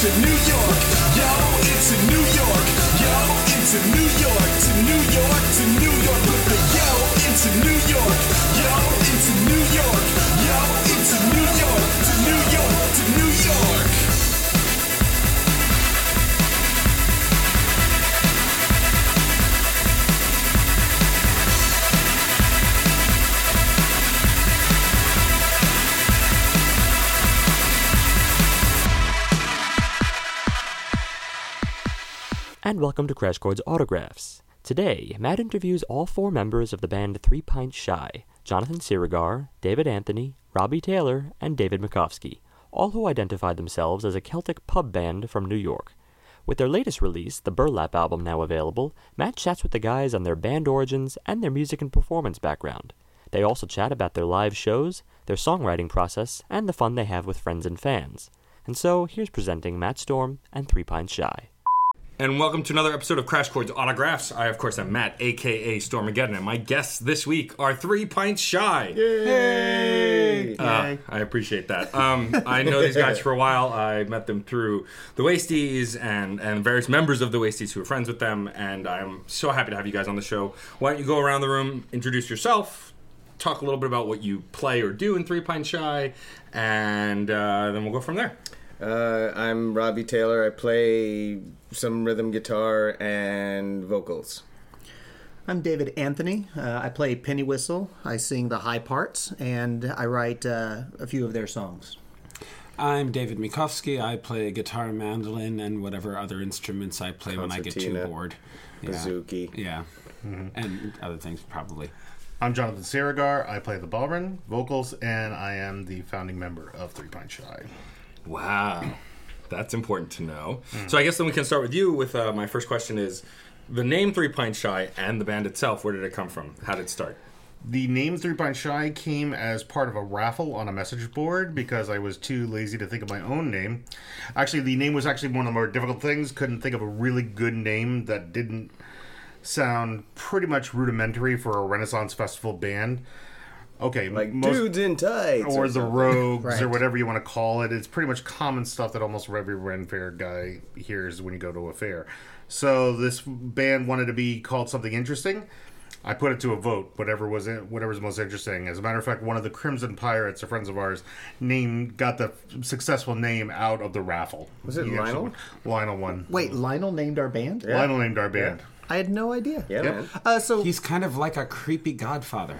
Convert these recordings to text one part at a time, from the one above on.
into New York. Yo, into New York. Yo, into New York. To New York, Welcome to Crash Chords Autographs. Today, Matt interviews all four members of the band Three Pints Shy Jonathan Siregaar, David Anthony, Robbie Taylor, and David Mikofsky, all who identify themselves as a Celtic pub band from New York. With their latest release, the Burlap album now available, Matt chats with the guys on their band origins and their music and performance background. They also chat about their live shows, their songwriting process, and the fun they have with friends and fans. And so, here's presenting Matt Storm and Three Pints Shy. And welcome to another episode of Crash Chords Autographs. I, of course, am Matt, aka Stormageddon, and my guests this week are Three Pints Shy. Yay! Uh, I appreciate that. Um, I know these guys for a while. I met them through the Wasties and, and various members of the Wasties who are friends with them, and I'm so happy to have you guys on the show. Why don't you go around the room, introduce yourself, talk a little bit about what you play or do in Three Pints Shy, and uh, then we'll go from there. Uh, I'm Robbie Taylor. I play some rhythm guitar and vocals. I'm David Anthony. Uh, I play penny whistle. I sing the high parts, and I write uh, a few of their songs. I'm David Mikofsky. I play guitar, mandolin, and whatever other instruments I play when I get too Concertina, bored. Yeah. Bouzouki. Yeah. And other things, probably. I'm Jonathan Siregaar. I play the bodhrán, vocals, and I am the founding member of Three Pint Shy. Wow, that's important to know. So I guess then we can start with you. With uh, my first question is the name Three Pint Shy and the band itself. Where did it come from? How did it start? The name Three Pint Shy came as part of a raffle on a message board because I was too lazy to think of my own name. Actually, the name was actually one of the more difficult things. Couldn't think of a really good name that didn't sound pretty much rudimentary for a Renaissance Festival band. Okay, Like most- dudes in tights. or the something. rogues or whatever you want to call it. It's pretty much common stuff that almost every Ren Fair guy hears when you go to a fair. So this band wanted to be called something interesting. I put it to a vote, whatever was it, whatever's most interesting. As a matter of fact, one of the Crimson Pirates, a friends of ours, named got the successful name out of the raffle. Was it He Lionel? won. Lionel won. Wait, Lionel named our band? Yeah. Lionel named our band. I had no idea. Yeah, Yep. Uh, so He's kind of like a creepy godfather.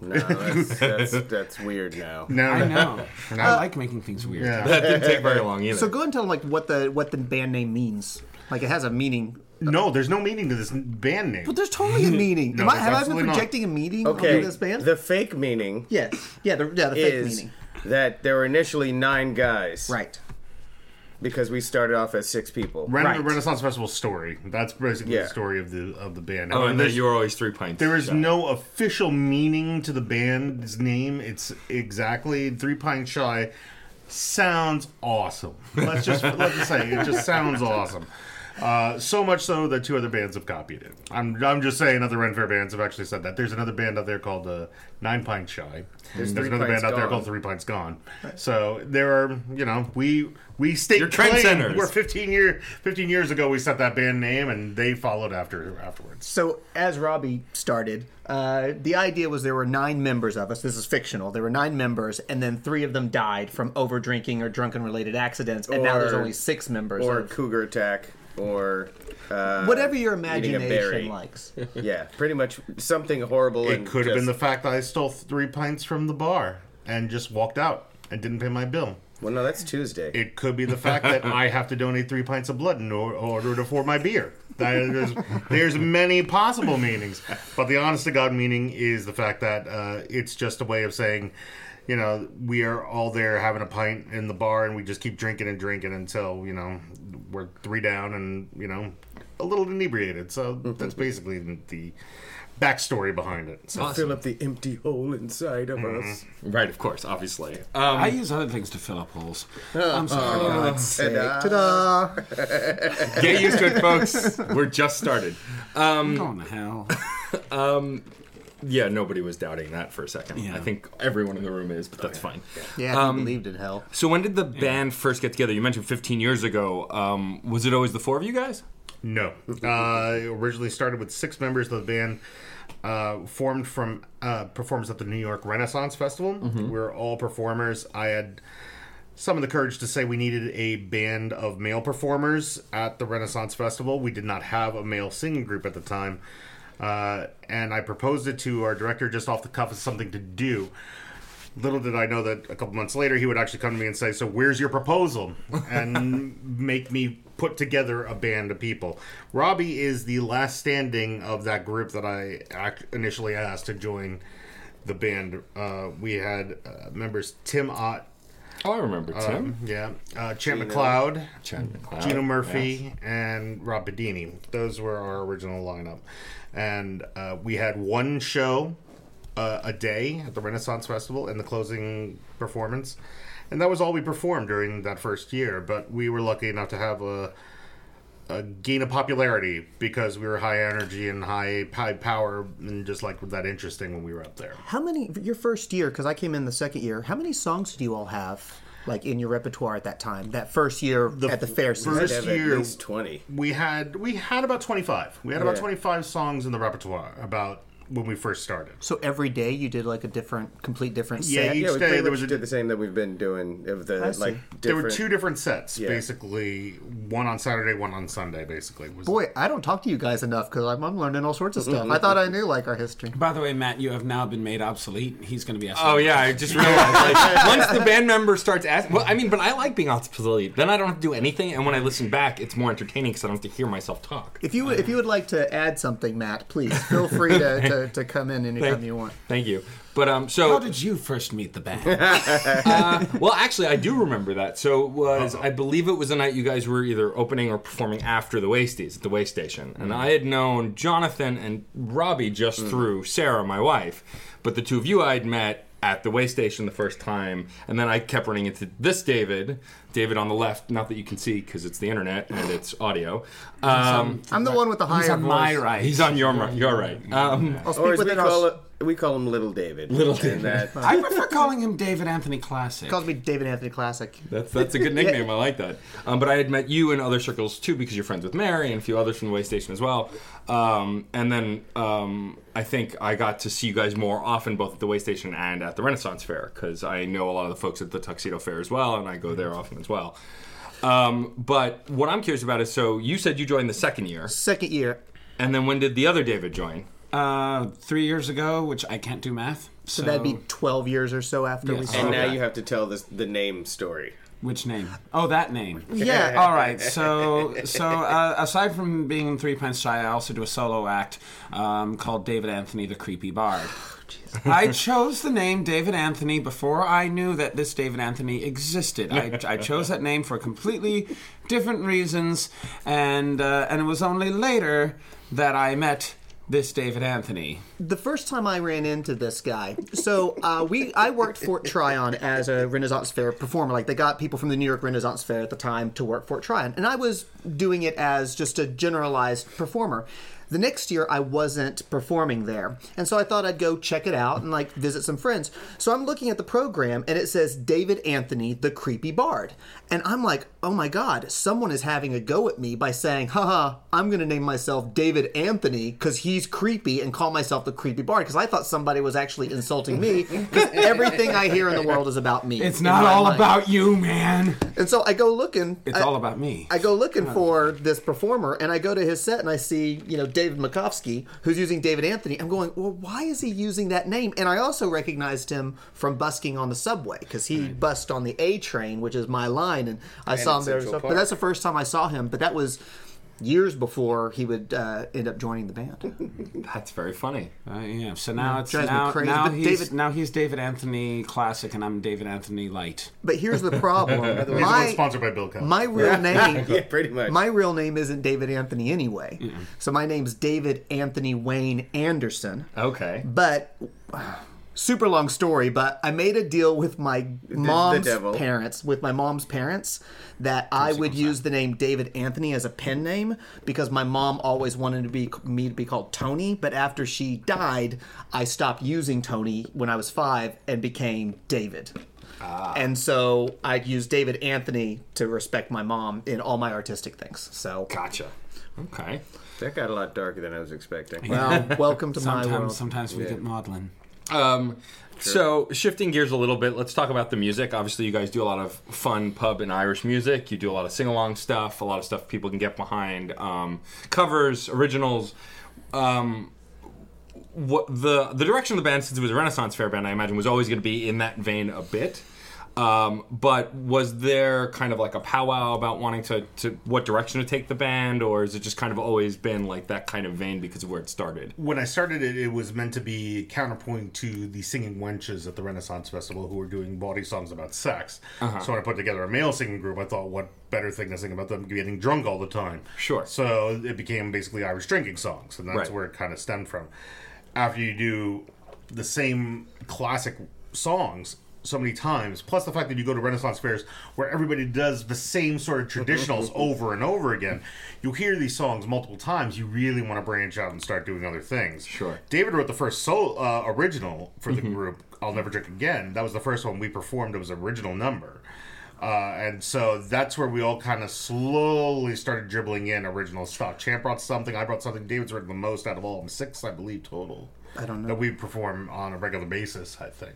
No, that's, that's, that's weird now. No, I know. I uh, like making things weird. Yeah. That didn't take very long either. so go and tell them like what the what the band name means. Like it has a meaning. no, there's no meaning to this band name. But there's totally a meaning. No, Am I, have I been absolutely not. projecting a meaning Okay, onto this band? the fake meaning yes. Yeah. The, yeah. The fake is meaning. that there were initially nine guys. Right. Because we started off as six people. Ren- Right. Renaissance Festival story. That's basically Yeah. the story of the of the band. oh, and there's- you were always Three Pints. There is Shy. no official meaning to the band's name. It's exactly Three Pint Shy. Sounds awesome. Let's just let's just say it just sounds awesome. Uh, so much so that two other bands have copied it. I'm, I'm just saying other Ren Fair bands have actually said that. There's another band out there called uh, Nine Pint Shy. There's, Three another Pints band out there Gone. called Three Pints Gone. So there are, you know, we we state You're claim. trendsetters. We're 15 year 15 years ago we set that band name and they followed after afterwards. So as Robbie started, uh, the idea was there were nine members of us. This is fictional. There were nine members, and then three of them died from over drinking or drunken related accidents, and now there's only six members. Or of- cougar attack. Or. Uh, whatever your eating a berry. imagination likes. Yeah, pretty much something horrible. It and could have been the fact that I stole three pints from the bar and just walked out and didn't pay my bill. Well, no, that's Tuesday. It could be the fact that I have to donate three pints of blood in order to for my beer. That is, there's many possible meanings, but the honest to God meaning is the fact that uh, it's just a way of saying, you know, we are all there having a pint in the bar and we just keep drinking and drinking until you know we're three down and you know a little inebriated. So that's basically the backstory behind it. So Fill up the empty hole inside of Mm-hmm. us. Right, of course, obviously. Um, I use other things to fill up holes. I'm sorry. Ta-da. Ta-da! get used to it, folks. We're just started. Um, I'm going to hell. Yeah, nobody was doubting that for a second. Yeah. I think everyone in the room is, but that's fine. Yeah, Um, he believed in hell. So when did the band first get together? You mentioned 15 years ago. Um, was it always the four of you guys? No. Uh, originally started with six members of the band, uh, formed from uh, performers at the New York Renaissance Festival. We were all performers. I had some of the courage to say we needed a band of male performers at the Renaissance Festival. We did not have a male singing group at the time. Uh, and I proposed it to our director just off the cuff as something to do. Little did I know that a couple months later he would actually come to me and say, "So where's your proposal?" and make me put together a band of people. Robbie is the last standing of that group that I initially asked to join the band. Uh, we had uh, members Tim Ott, Oh, I remember Tim. um, yeah, uh, Chant McLeod, Chad McLeod, Gino Murphy, yes. and Rob Bedini. Those were our original lineup. And uh, we had one show uh, a day at the Renaissance Festival and the closing performance. And that was all we performed during that first year. But we were lucky enough to have a, Uh, a gain of popularity because we were high energy and high, high power and just like that interesting when we were up there. How many your first year? Because I came in the second year. How many songs do you all have, like in your repertoire at that time? That first year at the fair season. first- I'd year- 20. We had we had about twenty five. We had about twenty five songs in the repertoire about when we first started. So every day you did like a different, complete different Yeah, set. each Yeah, we day there was a- did the same that we've been doing of the I see. like There were two different sets, Yeah. basically. One on Saturday, one on Sunday, basically. Was Boy, I don't talk to you guys enough because I'm, I'm learning all sorts of stuff. Mm-hmm. I thought I knew like our history. By the way, Matt, you have now been made obsolete. He's going to be asking. Oh yeah, I just realized. Like, once the band member starts asking, well, I mean, but I like being obsolete. Then I don't have to do anything, and when I listen back, it's more entertaining because I don't have to hear myself talk. If you if you would like to add something, Matt, please feel free to, to, to come in anytime Thank you want. Thank you. But um, so How did you first meet the band? Uh, well, actually, I do remember that. So it was, uh-huh. I believe it was the night you guys were either opening or performing after the Wasties at the Way Station, and mm-hmm. I had known Jonathan and Robbie just mm. through Sarah, my wife, but the two of you I'd met at the Way Station the first time, and then I kept running into this David, David on the left. Not that you can see because it's the internet and it's audio. Um, I'm the one with the higher He's on voice. my right. he's on your right. Right. Um, I'll speak or as with we it. call I'll, it, we call him Little David. Little David. that- I prefer calling him David Anthony Classic. He calls me David Anthony Classic. That's that's a good nickname. I like that. Um, but I had met you in other circles too because you're friends with Mary and a few others from the Way Station as well. Um, and then um, I think I got to see you guys more often both at the Way Station and at the Renaissance Fair because I know a lot of the folks at the Tuxedo Fair as well, and I go there often as well. Um, but what I'm curious about is so you said you joined the second year, Second year. and then when did the other David join? Uh, three years ago, which I can't do math. So that'd be 12 years or so after we Yes. started. and now Okay. you have to tell this the name story. Which name? Oh, that name. Yeah. All right. So, so uh, aside from being in Three Pints Shy, I also do a solo act um, called David Anthony the Creepy Bard. I chose the name David Anthony before I knew that this David Anthony existed. I, I chose that name for completely different reasons, and uh, and it was only later that I met this David Anthony. the first time I ran into this guy, so uh, we I worked Fort Tryon as a Renaissance Fair performer. Like they got people from the New York Renaissance Fair at the time to work Fort Tryon, and I was doing it as just a generalized performer. The next year, I wasn't performing there, and so I thought I'd go check it out and like visit some friends. So I'm looking at the program, and it says David Anthony, the creepy bard, and I'm like, oh my god, someone is having a go at me by saying, haha, I'm going to name myself David Anthony because he's creepy and call myself the creepy bard because I thought somebody was actually insulting me because everything I hear in the world is about me. It's not all mind. about you, man. And so I go looking. It's I- all about me. I go looking for this performer, and I go to his set, and I see you know David Mikofsky, who's using David Anthony. I'm going, well, why is he using that name? And I also recognized him from busking on the subway because he busked on the A train, which is my line, and I saw him there. But that's the first time I saw him. But that was years before he would uh, end up joining the band. That's very funny. Uh, yeah. So now it's drives me now, crazy, now he's David- now he's David Anthony Classic, and I'm David Anthony Light. But here's the problem: He's my, sponsored by Bill Cosby. my real name Yeah, pretty much. My real name isn't David Anthony anyway. So my name's David Anthony Wayne Anderson. Okay. But super long story, but I made a deal with my mom's devil. parents, with my mom's parents, that I would use the name David Anthony as a pen name because my mom always wanted to be me to be called Tony. But after she died, I stopped using Tony when I was five and became David. Ah. And so I used David Anthony to respect my mom in all my artistic things. So, Gotcha. Okay. That got a lot darker than I was expecting. well, welcome to my world. sometimes we get maudlin. Um, So, shifting gears a little bit, let's talk about the music. Obviously, you guys do a lot of fun pub and Irish music. You do a lot of sing along stuff, a lot of stuff people can get behind, um, covers, originals. Um, what the the direction of the band, since it was a Renaissance Fair band, I imagine was always going to be in that vein a bit. Um, but was there kind of like a powwow about wanting to, to what direction to take the band, or is it just kind of always been like that kind of vein because of where it started? when I started it, it was meant to be counterpoint to the singing wenches at the Renaissance Festival who were doing bawdy songs about sex. Uh-huh. So when I put together a male singing group, I thought, what better thing to sing about them getting drunk all the time? Sure. So it became basically Irish drinking songs, and that's Right. where it kind of stemmed from. After you do the same classic songs so many times, plus the fact that you go to Renaissance fairs where everybody does the same sort of traditionals over and over again, you hear these songs multiple times. You really want to branch out and start doing other things. Sure. David wrote the first soul uh, original for the group. I'll never drink again. That was the first one we performed. It was an original number. Uh, and so that's where we all kind of slowly started dribbling in original stuff. Champ brought something, I brought something. David's written the most out of all of them, six, I believe, total. I don't know. That we perform on a regular basis, I think.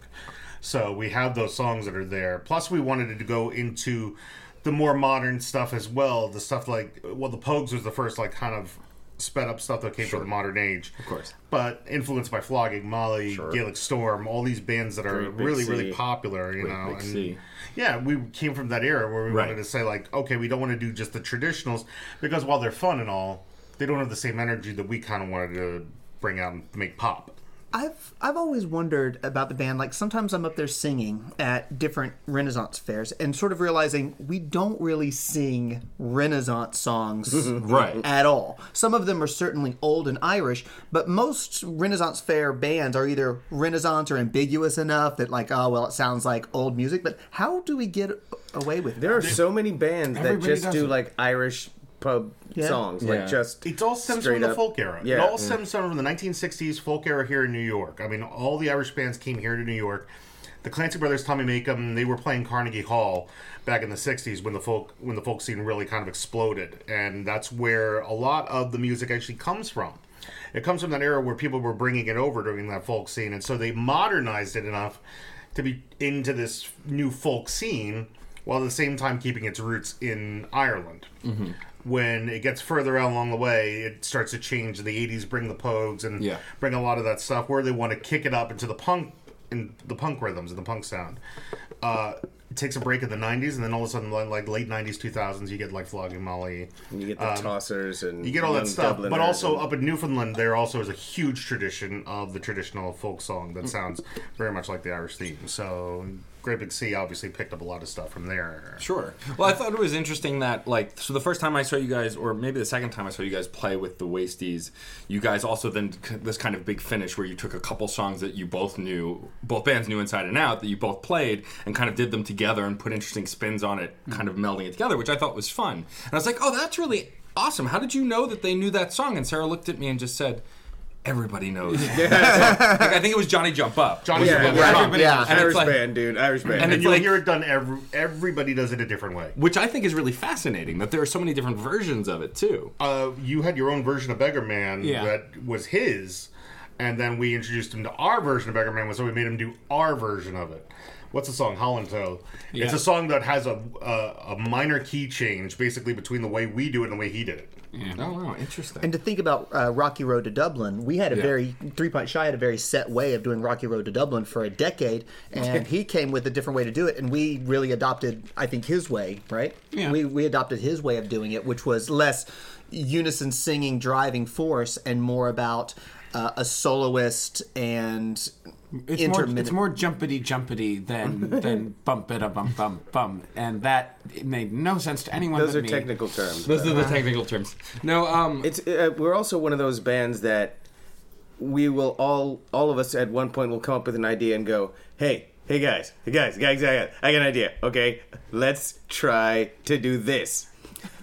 So we have those songs that are there. Plus, we wanted to go into the more modern stuff as well. The stuff like, well, the Pogues was the first, like, kind of sped up stuff that came from the modern age. Of course. But influenced by Flogging, Molly, Gaelic Storm, all these bands that are Great really, really popular, you Great know. And- yeah, we came from that era where we Right. wanted to say like, okay, we don't want to do just the traditionals because while they're fun and all, they don't have the same energy that we kind of wanted to bring out and make pop. I've I've always wondered about the band. Like sometimes I'm up there singing at different Renaissance fairs and sort of realizing we don't really sing Renaissance songs Right. at all. Some of them are certainly old and Irish, but most Renaissance fair bands are either Renaissance or ambiguous enough that like, oh well, it sounds like old music. But how do we get away with There are so many bands that just do it. like Irish pub Yeah. songs, Yeah. like just It all stems straight from the folk era. It Yeah. all stems from the 1960s folk era here in New York. I mean, all the Irish bands came here to New York. The Clancy brothers, Tommy Makem, they were playing Carnegie Hall back in the 60s when the folk when the folk scene really kind of exploded, and that's where a lot of the music actually comes from. It comes from that era where people were bringing it over during that folk scene, and so they modernized it enough to be into this new folk scene while at the same time keeping its roots in Ireland. Mm-hmm. When it gets further out along the way, it starts to change. The '80s bring the Pogues and Yeah. bring a lot of that stuff where they want to kick it up into the punk, in the punk rhythms and the punk sound. Uh, it takes a break in the '90s, and then all of a sudden, like, late '90s, 2000s, you get like Flogging Molly, And you get the tossers and Um, you get all that stuff, but also and- up in Newfoundland, there also is a huge tradition of the traditional folk song that sounds very much like the Irish theme. So, Great Big Sea obviously picked up a lot of stuff from there. Sure. Well, I thought it was interesting that, like, so the first time I saw you guys, or maybe the second time I saw you guys play with the Wasties, you guys also then this kind of big finish where you took a couple songs that you both knew, both bands knew inside and out, that you both played, and kind of did them together and put interesting spins on it, mm-hmm. kind of melding it together, which I thought was fun. And I was like, oh, that's really awesome. How did you know that they knew that song? And Sarah looked at me and just said, everybody knows. like, I think it was Johnny Jump Up. Johnny Yeah, Jump Up. yeah, everybody- yeah. And Irish like- band, dude. Irish band. And And you'll like- hear it done every everybody does it a different way. Which I think is really fascinating that there are so many different versions of it too. Uh, you had your own version of Beggar Man Yeah. that was his, and then we introduced him to our version of Beggar Man, so we made him do our version of it. What's the song? Holland Toe. It's a song that has a, a a minor key change, basically between the way we do it and the way he did it. Oh wow, interesting. And to think about uh, Rocky Road to Dublin, we had a Yeah. very Three Pint Shy had a very set way of doing Rocky Road to Dublin for a decade, and he came with a different way to do it, and we really adopted, I think, his way. Right? Yeah. We we adopted his way of doing it, which was less unison singing, driving force, and more about uh, a soloist and It's more, intermittent. it's more jumpity jumpity than than bump it a bump bump bump, and that made no sense to anyone. Those but are me. technical terms. Those are the technical terms. No, um, It's uh, we're also one of those bands that we will all all of us at one point will come up with an idea and go, "Hey, hey guys, hey guys, guys, guys, I got an idea. Okay, let's try to do this."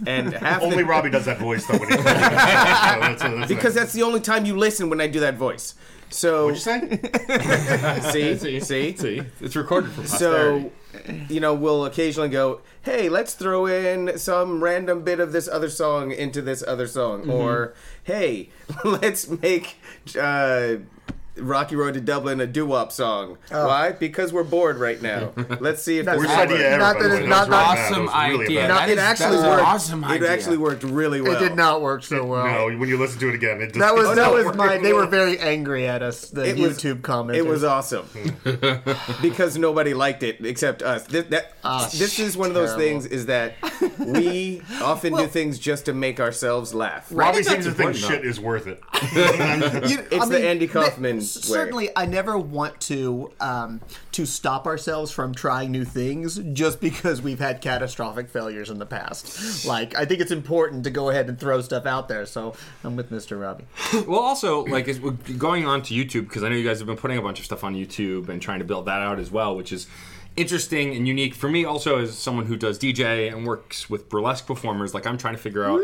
And half Only the, Robbie does that voice though. When he's so that's, that's because that's the only time you listen when I do that voice. So What'd you say? see, see, See, it's recorded for posterity. So, you know, we'll occasionally go, hey, let's throw in some random bit of this other song into this other song. Or, hey, let's make uh, Rocky Road to Dublin a doo wop song. Why? Because we're bored right now. Let's see if That's this Worst idea ever. Not by the that way. it- That not was that- really bad. Awesome That was really idea. bad. That it is- actually that's an worked. awesome It idea. actually worked really well. It did not work so well. No, when you listen to it again, it just That was it's that not was working my. They were well. very angry at us. The It was- YouTube comments. It was awesome because nobody liked it except us. This, that, Ah, this is one of those terrible. things is that we often do things just to make ourselves laugh. Robbie think seems to that's think important, shit is worth it. You- It's the Andy Kaufman Certainly, I never want to um, to stop ourselves from trying new things just because we've had catastrophic failures in the past. Like, I think it's important to go ahead and throw stuff out there. So I'm with Mr. Robbie. Well, also, like, going on to YouTube because I know you guys have been putting a bunch of stuff on YouTube and trying to build that out as well, which is interesting and unique for me. Also, as someone who does DJ and works with burlesque performers, like I'm trying to figure out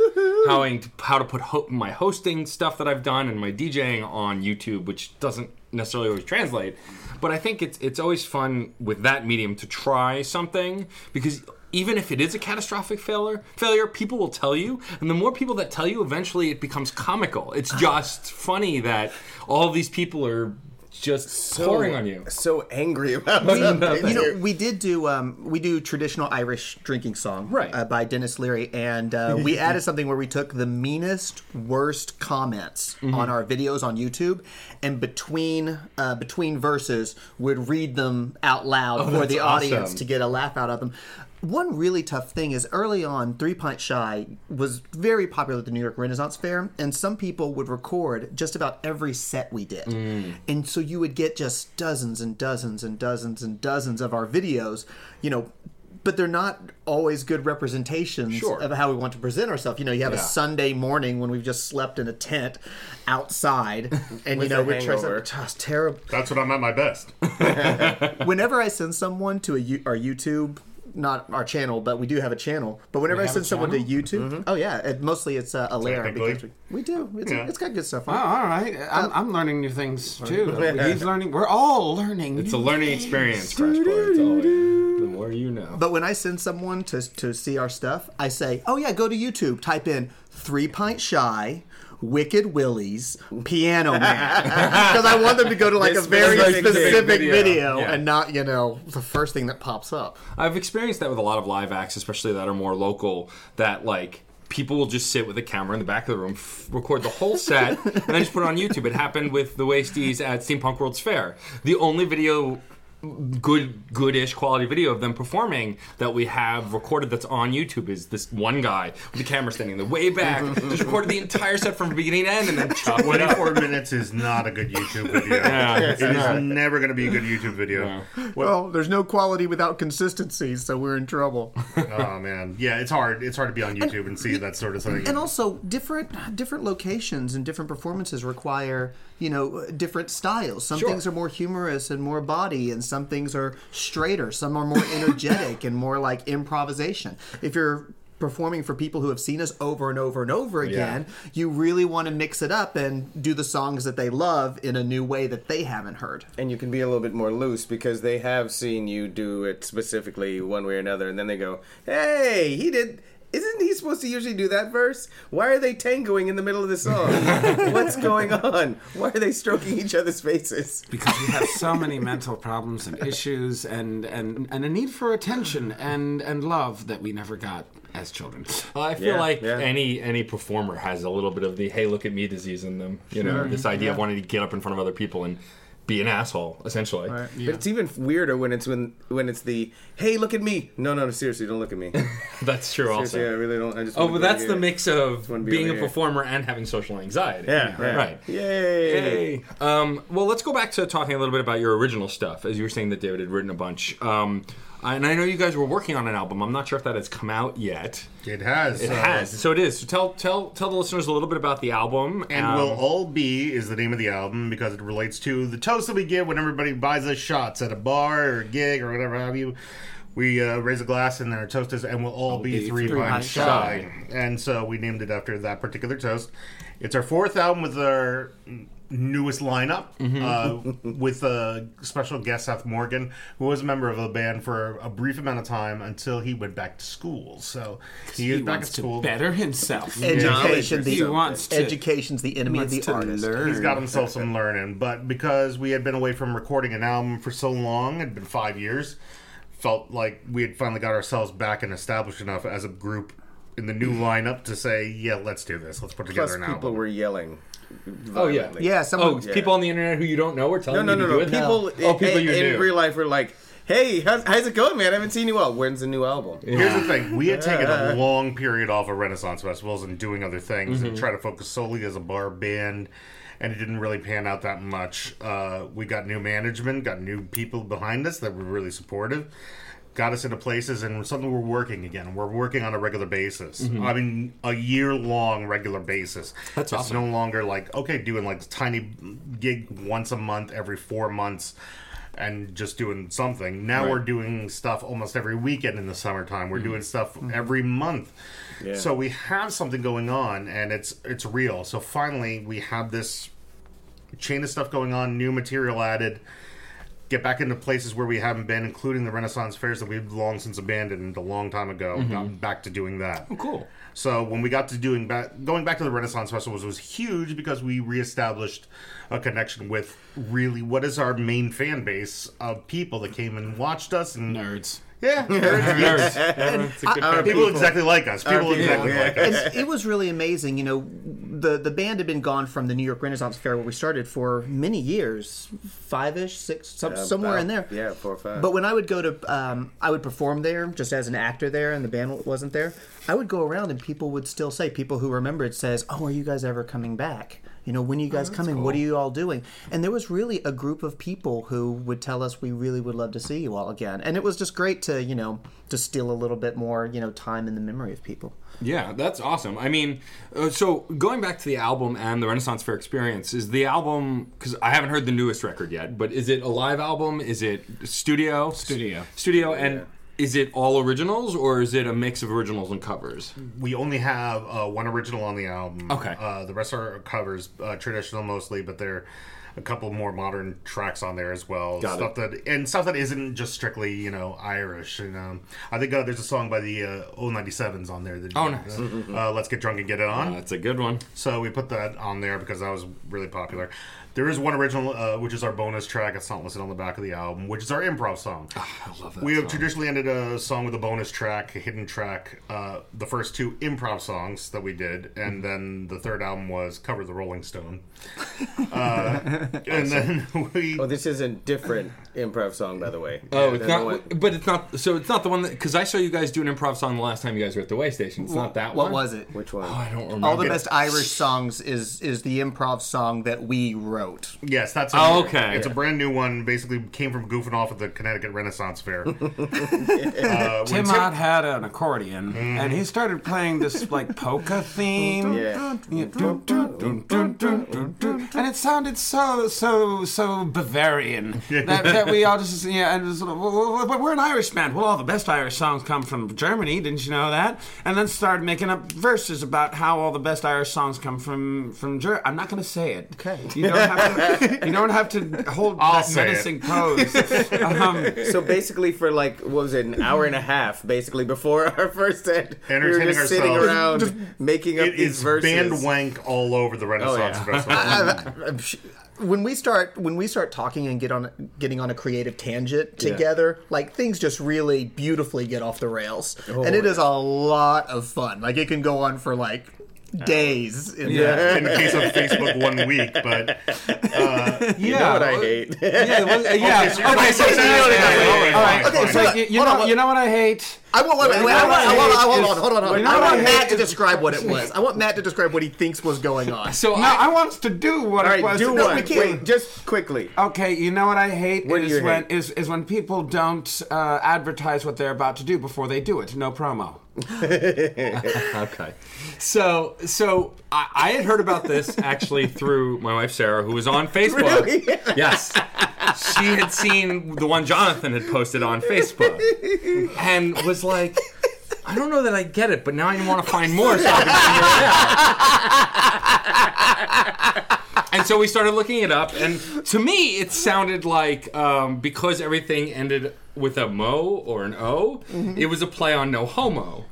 how I, how to put ho- my hosting stuff that I've done and my DJing on YouTube, which doesn't necessarily always translate. But I think it's it's always fun with that medium to try something because even if it is a catastrophic failure, failure, people will tell you, and the more people that tell you, eventually it becomes comical. It's ah. just funny that all these people are just pouring on you. So angry about We, something. you know, we did do um, we do traditional Irish drinking song, Right. uh, by Denis Leary, and uh, we added something where we took the meanest, worst comments on our videos on YouTube, and between uh, between verses would read them out loud for that's the audience to get a laugh out of them. One really tough thing is early on, Three Pint Shy was very popular at the New York Renaissance Fair, and some people would record just about every set we did. Mm. And so you would get just dozens and dozens and dozens and dozens of our videos, you know. But they're not always good representations Sure. of how we want to present ourselves. You know, you have Yeah. a Sunday morning when we've just slept in a tent outside, and you know we're trying hangover. to. It's terrible That's when I'm at my best. whenever I send someone to a, our YouTube, not our channel, but we do have a channel. But whenever I send a someone to channel? YouTube, oh yeah, it, mostly it's uh, a layer Technically. because we, we do. It's, Yeah. it's got good stuff. Oh, on it. all right. I'm, I'm learning new things too. He's learning. We're all learning. It's a learning experience, Crash Course. always. The more you know. But when I send someone to to see our stuff, I say, oh yeah, go to YouTube, type in three pint shy. Wicked Willies, Piano Man, because I want them to go to like This a very specific specific video. video, Yeah. and not you know the first thing that pops up. I've experienced that with a lot of live acts, especially that are more local, that like people will just sit with a camera in the back of the room, f- record the whole set, and then just put it on YouTube. It happened with the Wasties at Steampunk World's Fair. The only video good goodish quality video of them performing that we have recorded that's on YouTube is this one guy with the camera standing in the way back mm-hmm. just recorded the entire set from beginning to end and then chopped it up 24 minutes is not a good YouTube video. Yeah, it it's is not. never going to be a good YouTube video. Well, there's no quality without consistency, so we're in trouble. Oh man, yeah, it's hard. It's hard to be on YouTube and see that sort of thing. and also different different locations and different performances require you know different styles some Sure. things are more humorous and more body and some things are straighter some are more energetic and more like improvisation if you're performing for people who have seen us over and over and over again you really want to mix it up and do the songs that they love in a new way that they haven't heard and you can be a little bit more loose because they have seen you do it specifically one way or another, and then they go, "Hey, he did." Isn't he supposed to usually do that verse? Why are they tangoing in the middle of the song? What's going on? Why are they stroking each other's faces? because we have so many mental problems and issues and, and, and a need for attention and, and love that we never got as children. Well, I feel Yeah, like yeah. any any performer has a little bit of the "hey, look at me" disease in them. You know, this idea of wanting to get up in front of other people and be an asshole, essentially. But it's even weirder when it's when when it's the "Hey, look at me." No, no, no, seriously, don't look at me. That's true. Seriously, I really don't. I just. Oh, but be that's here. the mix of be being a here. performer and having social anxiety. Yeah, yeah. right. Yay! Yay. Um, well, let's go back to talking a little bit about your original stuff. As you were saying that David had written a bunch. Um, and I know you guys were working on an album. I'm not sure if that has come out yet. It has. It uh, has. So it is. So tell tell tell the listeners a little bit about the album. And Um, will all be is the name of the album because it relates to the toast that we give when everybody buys us shots at a bar or a gig or whatever have you. We uh, raise a glass and our toast is, and we'll all be be three three pints shy. And so we named it after that particular toast. It's our fourth album with our newest lineup uh, with a special guest Seth Morgan, who was a member of the band for a brief amount of time until he went back to school. So he, is He back at wants to school. better himself. Education, He the wants to- education's the enemy of the to artist. learn. He's got himself some learning, but because we had been away from recording an album for so long, it had been five years, felt like we had finally got ourselves back and established enough as a group in the new lineup to say, yeah, let's do this. Let's put together Plus, an people were yelling. Oh yeah. violently. Yeah, Oh, someone. people on the internet who you don't know are telling no, you no, to no. do it. People, Oh, people in, you in knew. real life were like, "Hey, how's, how's it going, man? I haven't seen you all. When's the new album?" Here's the thing: we had taken a long period off of Renaissance festivals and doing other things, Mm-hmm. and try to focus solely as a bar band. And it didn't really pan out that much. Uh, we got new management, got new people behind us that were really supportive, got us into places, and suddenly we're working again. We're working on a regular basis. I mean, a year long regular basis. Mm-hmm. That's it's awesome. no longer like okay, doing like tiny gig once a month, every four months and just doing something. Now we're doing stuff almost every weekend in the summertime. We're doing stuff every month. Yeah. So we have something going on and it's it's real. So finally we have this chain of stuff going on, new material added. Get back into places where we haven't been, including the Renaissance fairs that we've long since abandoned a long time ago. Mm-hmm. Gotten back to doing that. Oh, cool. So when we got to doing back, going back to the Renaissance festivals was huge because we reestablished a connection with really what is our main fan base of people that came and watched us and Nerds. Yeah, It's a good Our people exactly like us. People people, exactly yeah. like us. and it was really amazing. You know, the the band had been gone from the New York Renaissance Fair where we started for many years, five ish, six, some, somewhere in there. Yeah, four or five. But when I would go to, um, I would perform there just as an actor there, and the band wasn't there. I would go around, and people would still say, people who remembered says, "Oh, are you guys ever coming back? You know, when are you guys coming? What are you all doing?" And there was really a group of people who would tell us, "We really would love to see you all again." And it was just great to, you know, to steal a little bit more, you know, time in the memory of people. Yeah, that's awesome. I mean, uh, so going back to the album and the Renaissance Fair experience, is the album because I haven't heard the newest record yet, but is it a live album? Is it studio? Studio. Studio, and is it all originals or is it a mix of originals and covers? We only have uh, one original on the album. Okay. Uh, the rest are covers, uh, traditional mostly, but there are a couple more modern tracks on there as well. Got stuff that and stuff that isn't just strictly you know Irish. And um, I think uh, there's a song by the uh, O97s on there. That, Oh, nice. Uh, Let's get drunk and get it on. That's a good one. So we put that on there because that was really popular. There is one original, uh, which is our bonus track. It's not listed on the back of the album, which is our improv song. I love that. we have song. traditionally ended a song with a bonus track, a hidden track. Uh, the first two improv songs that we did, and then the third album was "Cover the Rolling Stone." Uh, and then we oh, this is a different improv song, by the way. Oh, Yeah, it's not. one- But it's not. So it's not the one that because I saw you guys do an improv song the last time you guys were at the way station. It's not that one. What was it? Which one? Oh, I don't remember. All the best Irish songs is is the improv song that we wrote. Yes, that's Oh, okay. It's a brand new one. Basically, came from goofing off at the Connecticut Renaissance Fair. uh, when Tim Tim- Ott had an accordion, and he started playing this like polka theme. Yeah. Yeah, dun, dun, dun, dun, dun, dun, dun. And it sounded so so so Bavarian that, that we all just yeah and it was, well, well, well, we're an Irish band. Well, all the best Irish songs come from Germany. Didn't you know that? And then started making up verses about how all the best Irish songs come from from Germany. I'm not going to say it. Okay. You don't have to. You don't have to hold I'll that say it. menacing pose. Um, So basically, for like what was it, an hour and a half, basically before our first set, we were Entertaining just sitting ourselves. around making up it these is verses. band wank all over the Renaissance yeah. Festival. I'm sh- when we start when we start talking and get on getting on a creative tangent together, like things just really beautifully get off the rails, and it is a lot of fun. Like it can go on for like days. in in the case of Facebook, one week, but yeah, You know what I hate? Yeah, well, yeah. so you're Okay, like- so, so you're like- yeah, all right, all right. fine, Okay, fine. so Hold on, you, you hold know, on. you know what I hate? I want, wait, wait, wait, I want, I want, I want, hold on, hold on, hold on. know I what want I Matt hate to is- describe what it was. I want Matt to describe what he thinks was going on. So No, I, I want us to do what All it right, was. do No, one. we can't. Wait, just quickly. Okay, you know what I hate What do is you when hate? is is when people don't uh, advertise what they're about to do before they do it. No promo. okay. So so I, I had heard about this actually through my wife Sarah, who was on Facebook. Really? Yes. She had seen the one Jonathan had posted on Facebook and was like, I don't know that I get it, but now I want to find more so I can figure it out. And so we started looking it up, and to me, it sounded like um, because everything ended with a mo or an o, it was a play on no homo.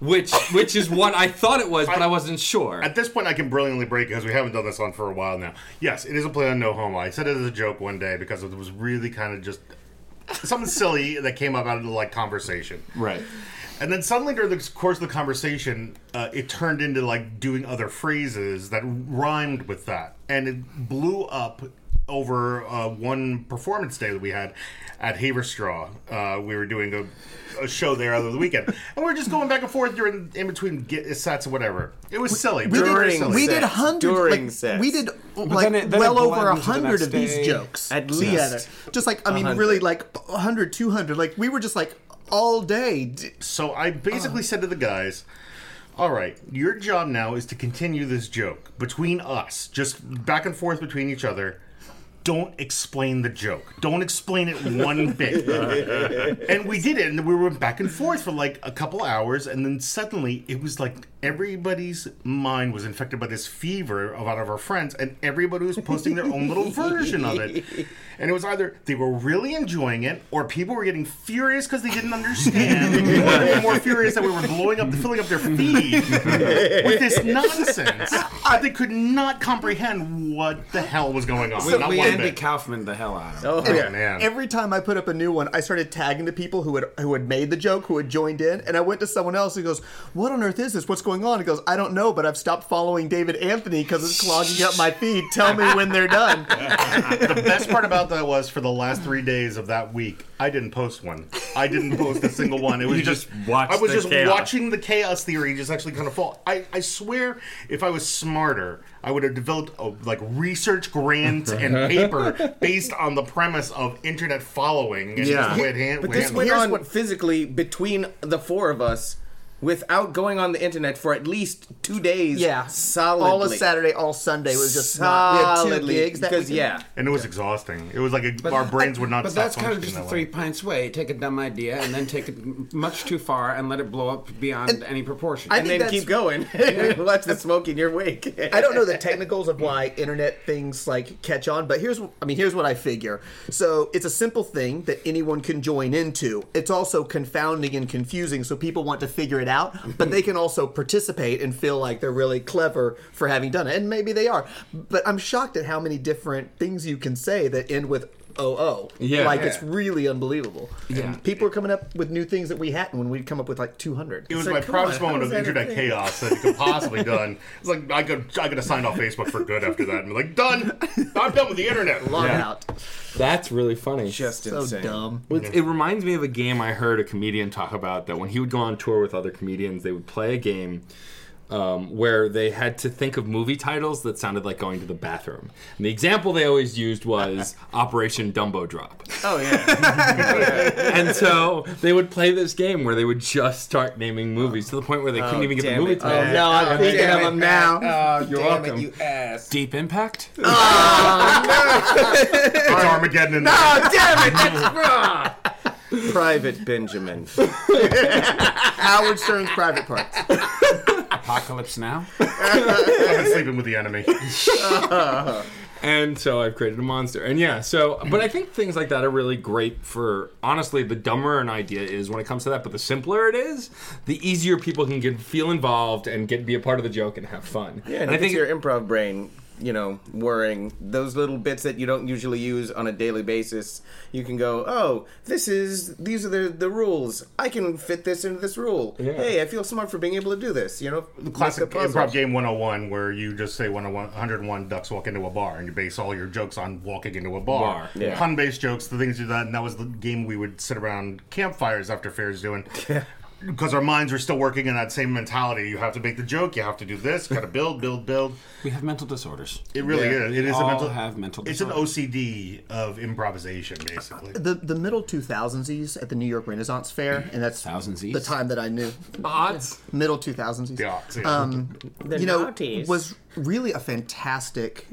Which, which is what I thought it was, but I wasn't sure. At this point, I can brilliantly break because we haven't done this on for a while now. Yes, it is a play on no homo. I said it as a joke one day because it was really kind of just something silly that came up out of the like conversation. Right. And then suddenly, during the course of the conversation, uh, it turned into like doing other phrases that rhymed with that, and it blew up over uh, one performance day that we had at Haverstraw. Uh, we were doing a, a show there over the weekend, and we were just going back and forth during in between get, sets or whatever. It was silly. we very did, silly. we did hundreds. During like, sex. We did like then it- then well over a bled into the hundred of these day. jokes At together. least. Just like I mean, 100. really like 100, 200. Like we were just like all day. So I basically said to the guys, "All right, your job now is to continue this joke between us, just back and forth between each other. Don't explain the joke. Don't explain it one bit." and we did it, and we went back and forth for like a couple hours, and then suddenly it was like everybody's mind was infected by this fever of out of our friends, and everybody was posting their own little version of it. And it was either they were really enjoying it, or people were getting furious because they didn't understand, or they were more furious that we were blowing up, filling up their feed with this nonsense. that They could not comprehend what the hell was going on. We, not we one Andy bit. Kaufman the hell out of. it. Oh, Oh, yeah. man. Every time I put up a new one, I started tagging the people who had who had made the joke, who had joined in, and I went to someone else who goes, "What on earth is this? What's going on?" He goes, "I don't know, but I've stopped following David Anthony because it's clogging up my feed. Tell me when they're done." the best part about that was for the last three days of that week, I didn't post one. I didn't post a single one. It was You just, just I was the just chaos. watching the chaos theory just actually kind of fall. I, I swear, if I was smarter, I would have developed a like research grant and paper based on the premise of internet following. And Yeah. just the way it hand, But way this went on what- physically between the four of us without going on the internet for at least two days. Yeah, solidly. All of Saturday, all Sunday was just not. We had two Solidly, gigs that because weekend. yeah, and it was exhausting. It was like a, our brains would not. Stop. But stop that's kind of just a that three way. pints way. Take a dumb idea and then take it much too far and let it blow up beyond any proportion. I and then keep going. Watch the smoke in your wake. I don't know the technicals of why internet things like catch on, but here's I mean here's what I figure. So it's a simple thing that anyone can join into. It's also confounding and confusing, so people want to figure it out, but they can also participate and feel like they're really clever for having done it, and maybe they are. But I'm shocked at how many different things you can say that end with OO. Yeah. like Yeah. it's really unbelievable. Yeah. people are coming up with new things that we hadn't when we'd come up with like 200. It was like, my proudest on, moment of internet thing? chaos that you could possibly done. It's like I could I could have signed off Facebook for good after that and be like, done. I'm done with the internet. Log Yeah. out. That's really funny. Just So insane. dumb. It, it reminds me of a game I heard a comedian talk about that when he would go on tour with other comedians, they would play a game um, where they had to think of movie titles that sounded like going to the bathroom. And the example they always used was Operation Dumbo Drop. Oh yeah. And so they would play this game where they would just start naming movies to the point where they couldn't Oh, even get the movie it. title. Oh, no, I'm thinking of them now. Oh, You're damn welcome. It, you ass. Deep Impact? It's Armageddon in there. Oh damn it! That's Private Benjamin. Howard Stern's private parts. Apocalypse Now? I've been sleeping with the enemy. And so I've created a monster. And yeah, so, but I think things like that are really great for, honestly, the dumber an idea is when it comes to that, but the simpler it is, the easier people can get feel involved and get be a part of the joke and have fun. Yeah, and I think your improv brain you know, worrying. Those little bits that you don't usually use on a daily basis, you can go, oh, this is these are the the rules. I can fit this into this rule. Hey, I feel smart for being able to do this. You know, The classic Make a puzzle. improv game 101 where you just say 101, 101 ducks walk into a bar and you base all your jokes on walking into a bar. Bar, yeah. Pun based jokes, the things you do that, and that was the game we would sit around campfires after fairs doing. Because our minds are still working in that same mentality. You have to make the joke, you have to do this, got to build, build, build. We have mental disorders. It really Yeah. is. It is all a mental. have mental It's an. OCD of improvisation, basically. The the middle 2000s at the New York Renaissance Fair, and that's Thousandsies? the time that I knew. Odds. Middle 2000s. Yeah, see. Um, The you know, naughties. was really a fantastic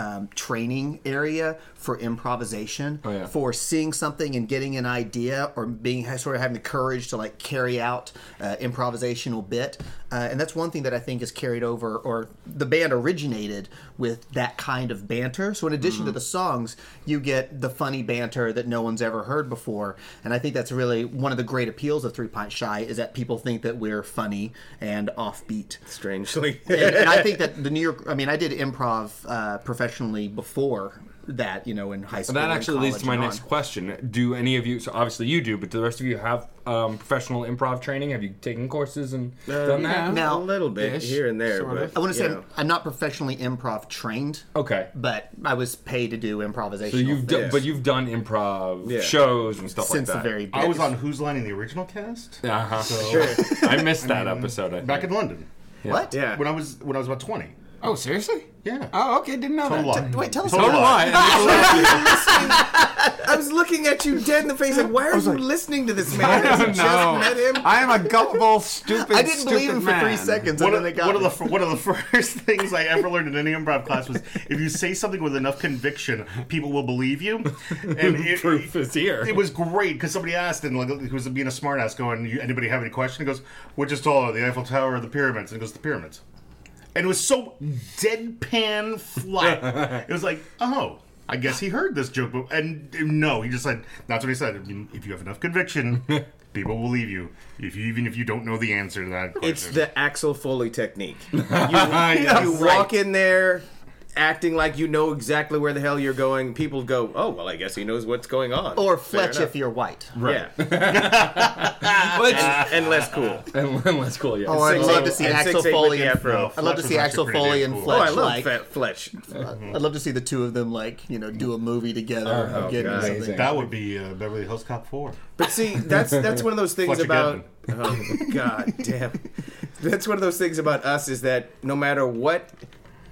um, training area for improvisation, Oh, yeah. for seeing something and getting an idea, or being sort of having the courage to like carry out uh, improvisational bit. Uh, and that's one thing that I think is carried over, or the band originated with that kind of banter. So in addition Mm-hmm. to the songs, you get the funny banter that no one's ever heard before. And I think that's really one of the great appeals of Three Pint Shy is that people think that we're funny and offbeat Strangely, and, and I think that the New York. I mean, I did improv uh, professionally before that. You know, in high school. That actually leads to my next on. question. Do any of you, so obviously you do, but do the rest of you have um, professional improv training? Have you taken courses and done that? Now- a little bit Ish, here and there. sort but, of. I want to say I'm. I'm not professionally improv trained, Okay. but I was paid to do improvisation. So you've done, Yes. but you've done improv Yeah. shows and stuff since like that. the that. very. I was on Whose Line in the original cast Uh-huh. I missed that episode. I back in London what? Yeah. when I was when I was about twenty. Oh, seriously? Yeah. Oh, okay. Didn't know Total that. lie. Wait, tell us. Total about lie. I was looking at you dead in the face, like, why are you listening to this man? I don't just know. met him? I am a gullible, stupid. I didn't believe stupid him for three seconds, One and of, then it got one, of the, one of the first things I ever learned in any improv class was if you say something with enough conviction, people will believe you. And it, Proof is here. It was great because somebody asked, and like he was being a smartass, going, "Anybody have any question?" He goes, "Which is taller, the Eiffel Tower or the pyramids?" And he goes, "The pyramids." And it was so deadpan flat. it was like, "Oh." I guess he heard this joke, but, and no, he just said that's what he said. If you, have enough conviction, people will believe you, if you even if you don't know the answer to that question. It's the Axel Foley technique. You, Yes, you right. walk in there acting like you know exactly where the hell you're going. People go, "Oh, well, I guess he knows what's going on." or Fletch if you're white. Right. yeah, Which, and, and less cool. and, and let's cool, yeah. Oh, I'd love to see Axel six eight with Foley and. No, I'd love to Fletch see Axel Foley and cool. Oh, I love like. Fat Fletch. I'd love to see the two of them like you know do a movie together. Oh, and get into God. something. That would be uh, Beverly Hills Cop 4. But see, that's that's one of those things Fletcher about. Oh God damn! That's one of those things about us is that no matter what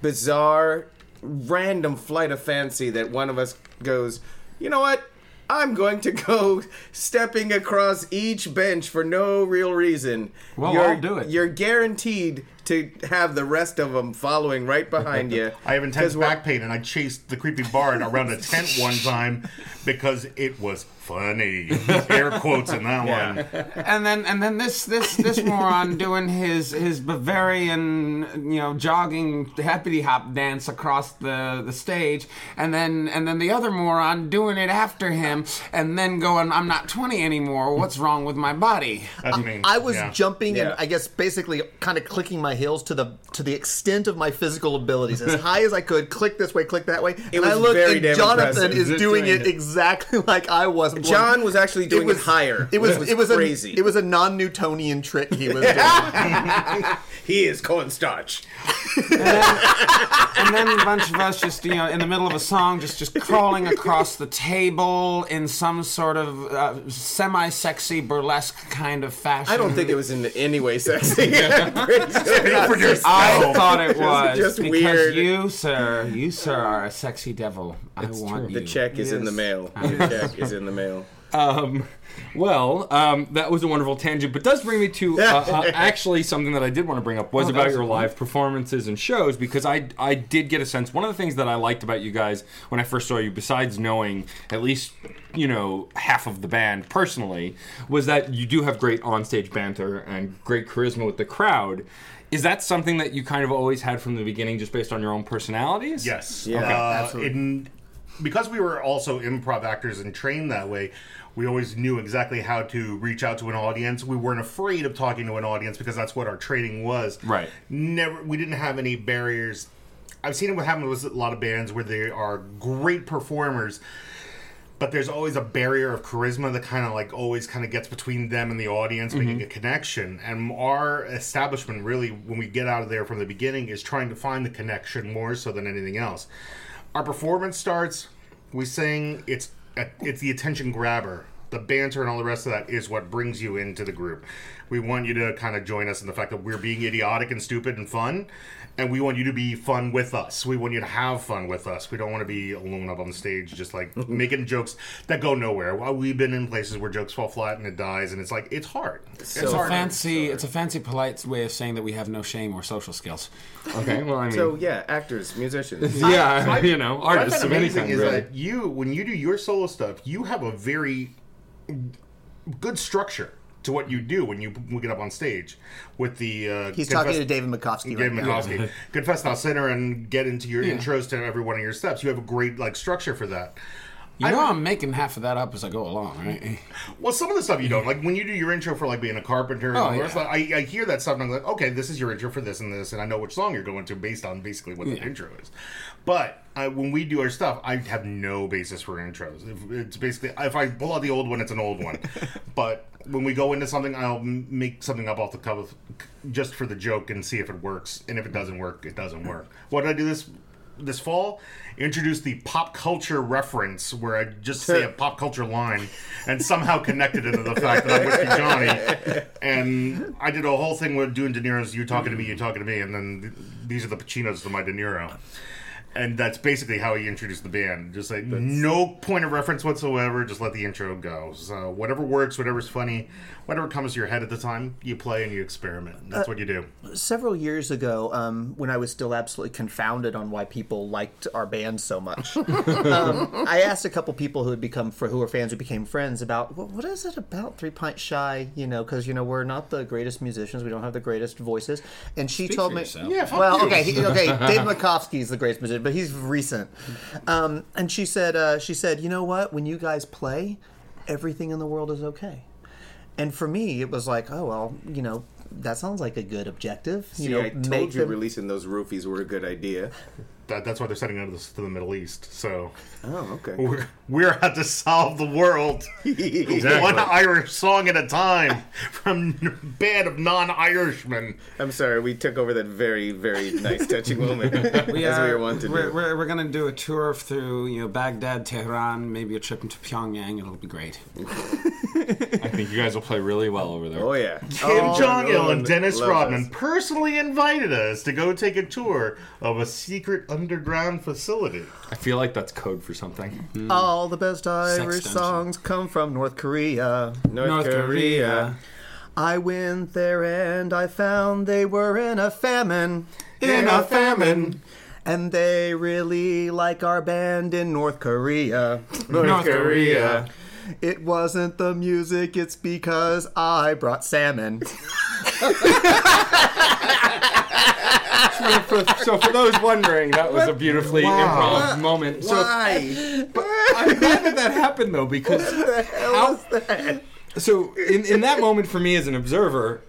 bizarre, random flight of fancy that one of us goes, you know what? I'm going to go stepping across each bench for no real reason. Well, you're, I'll do it. You're guaranteed to have the rest of them following right behind you. I have intense 'Cause we're- back pain, and I chased the creepy bard around a tent one time because it was funny. Air quotes in that Yeah. one. and then and then this this this moron doing his his Bavarian you know jogging happy hop dance across the the stage, and then and then the other moron doing it after him, and then going, "I'm not 20 anymore. What's wrong with my body?" That's me. I was Yeah. jumping Yeah. and I guess basically kind of clicking my heels to the to the extent of my physical abilities, as high as I could. Click this way, click that way. and I was look, very and Jonathan impressive. is Just doing doing it it. exactly like I was. John was actually doing it, was- higher. It was which it was crazy. A, it was a non-Newtonian trick he was doing. he is cornstarch. and then a bunch of us just you know in the middle of a song just just crawling across the table in some sort of uh, semi-sexy burlesque kind of fashion. I don't think it was in any way sexy. I'm pretty sure. for thought it was just because weird. you, sir, you, sir, are a sexy devil. I want you. The check is in the mail. The check is in the mail. Um, well, um, that was a wonderful tangent, but does bring me to uh, uh, actually something that I did want to bring up was about your live performances and shows because I I did get a sense. One of the things that I liked about you guys when I first saw you, besides knowing at least you know half of the band personally, was that you do have great onstage banter and great charisma with the crowd. Is that something that you kind of always had from the beginning, just based on your own personalities? Yes. Yeah, Uh, absolutely. in- because we were also improv actors and trained that way, we always knew exactly how to reach out to an audience. We weren't afraid of talking to an audience because that's what our training was. Right. Never. We didn't have any barriers I've seen it what happen with a lot of bands where they are great performers, but there's always a barrier of charisma that kind of like always kind of gets between them and the audience, making mm-hmm. a connection. And our establishment really, when we get out of there from the beginning, is trying to find the connection more so than anything else. Our performance starts, we sing, it's it's the attention grabber. The banter and all the rest of that is what brings you into the group. We want you to kind of join us in the fact that we're being idiotic and stupid and fun, and we want you to be fun with us. We want you to have fun with us. We don't want to be alone up on the stage just like making jokes that go nowhere. Well, we've been in places where jokes fall flat and it dies, and it's like it's hard. It's a fancy, it's a fancy, polite way of saying that we have no shame or social skills. Okay, well, I mean, So yeah, actors, musicians. yeah, you know, What I artists find of any kind, is really. that you, when you do your solo stuff, you have a very good structure to what you do when you get up on stage with the. Uh, He's Confess- talking to David Mikofsky David right now. Mikofsky. Confess Now Sinner and get into your intros to every one of your steps. You have a great like structure for that. You know, I'm making half of that up as I go along, right? Well, some of the stuff you don't like when you do your intro for like being a carpenter. And Oh, all yeah. that, I, I hear that stuff and I'm like, okay, this is your intro for this and this, and I know which song you're going to based on basically what the intro is. But when we do our stuff, I have no basis for intros. If it's basically if I pull out the old one, it's an old one. but when we go into something, I'll make something up off the cuff just for the joke and see if it works. And if it doesn't work, it doesn't work. What did I do this? This fall, introduced the pop culture reference where I just say a pop culture line and somehow connected it to the fact that I'm Whiskey Johnny. And I did a whole thing with doing De Niro's "You talking to me, you talking to me," and then these are the Pacinos to my De Niro. And that's basically how he introduced the band. Just like no point of reference whatsoever. Just let the intro go. So whatever works, whatever's funny, whatever comes to your head at the time, you play and you experiment. That's what you do. Several years ago, um, when I was still absolutely confounded on why people liked our band so much, um, I asked a couple people who had become for who were fans who became friends about what, what is it about Three Pint Shy? You know, because you know we're not the greatest musicians, we don't have the greatest voices, and she Speak told me, yourself. Yeah, well, okay, he, okay. Dave Mikofsky is the greatest musician, but he's recent. Um, and she said, uh, she said, you know what? When you guys play, everything in the world is okay. And for me, it was like, oh well, you know, that sounds like a good objective. You See, know, I told you them- releasing those roofies were a good idea. That, that's why they're sending out this to the Middle East. So Oh, okay. we're, we're out to solve the world. One Irish song at a time from a band of non-Irishmen. I'm sorry, we took over that very, very nice, touching moment We as we are, were wanted to we're, do. we're, we're going to do a tour through, you know, Baghdad, Tehran, maybe a trip into Pyongyang. It'll be great. I think you guys will play really well over there. Oh yeah, Kim Oh, Jong Il and Dennis Rodman us. personally invited us to go take a tour of a secret underground facility. I feel like that's code for something. Hmm. all the best Irish dungeon. songs come from North Korea. North, North Korea. Korea. I went there and I found they were in a famine. In a famine. And they really like our band in North Korea. North Korea. It wasn't the music, it's because I brought salmon. for, so for those wondering, that was a beautifully improv moment. So Why? I'm glad that that happened though because how, so in, in that moment for me as an observer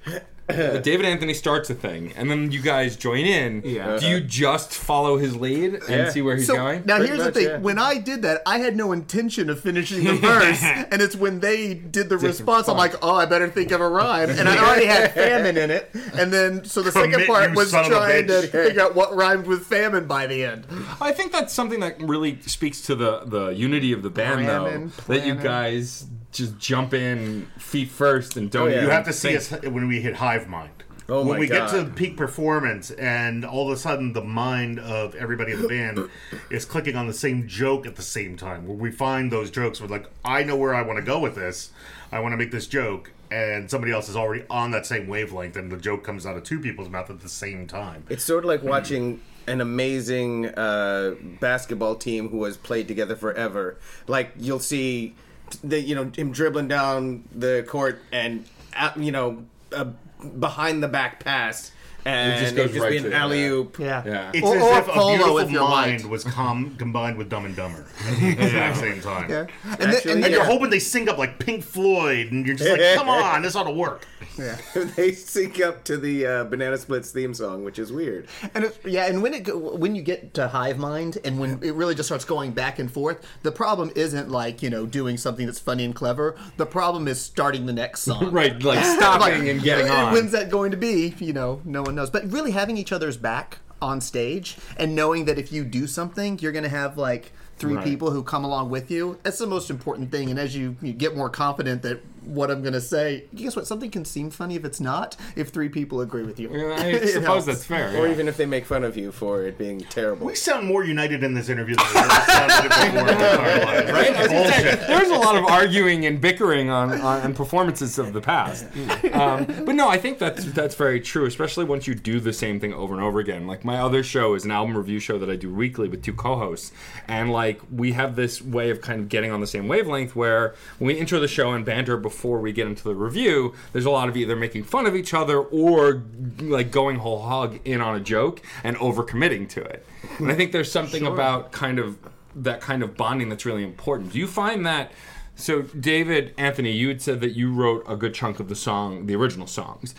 David Anthony starts a thing and then you guys join in Yeah. do you just follow his lead and Yeah. see where he's So going now Pretty here's much, the thing: yeah. when I did that, I had no intention of finishing the verse, and it's when they did the response, I'm like, "Oh, I better think of a rhyme," and I already had famine in it, and then so the second part was son of a trying to figure out what rhymed with famine by the end. I think that's something that really speaks to the the unity of the band Planning, though that you guys just jump in feet first and don't yeah. You have to see think. us when we hit hive mind. Oh when we God. get to peak performance, and all of a sudden the mind of everybody in the band is clicking on the same joke at the same time. Where we find those jokes, we're like, I know where I want to go with this. I want to make this joke, and somebody else is already on that same wavelength, and the joke comes out of two people's mouth at the same time. It's sort of like watching an amazing uh, basketball team who has played together forever. Like you'll see, the you know him dribbling down the court and uh, you know a behind the back pass. And just it goes would just right be an yeah. alley oop. Yeah. Yeah. It's Or- as or if a Polo beautiful if you're mind white. was com- combined with Dumb and Dumber at the exact same time. Yeah. And, Actually, and And yeah. you're hoping they sync up like Pink Floyd, and you're just like, come on, this ought to work. they sync up to the uh, Banana Splits theme song, which is weird. And it's, yeah, and when it when you get to hive mind, and when it really just starts going back and forth, the problem isn't like you know doing something that's funny and clever. The problem is starting the next song. Right, like stopping and getting on. When's that going to be? You know, no one knows. But really having each other's back on stage and knowing that if you do something, you're going to have like three Right. people who come along with you. That's the most important thing. And as you, you get more confident that what I'm going to say, guess what? Something can seem funny if it's not. If three people agree with you, Yeah, I suppose helps. that's fair. Or yeah. even if they make fun of you for it being terrible. We sound more united in this interview than we've ever sounded before in our lives. Right? I was gonna say, Bullshit. there's a lot of arguing and bickering on, on, on performances of the past. Um, but no, I think that's that's very true, especially once you do the same thing over and over again. Like my other show is an album review show that I do weekly with two co-hosts, and like we have this way of kind of getting on the same wavelength where when we intro the show and banter before we get into the review, there's a lot of either making fun of each other or like going whole hog in on a joke and overcommitting to it. And I think there's something about kind of that kind of bonding that's really important. Do you find that? So, David Anthony, you had said that you wrote a good chunk of the song, the original songs.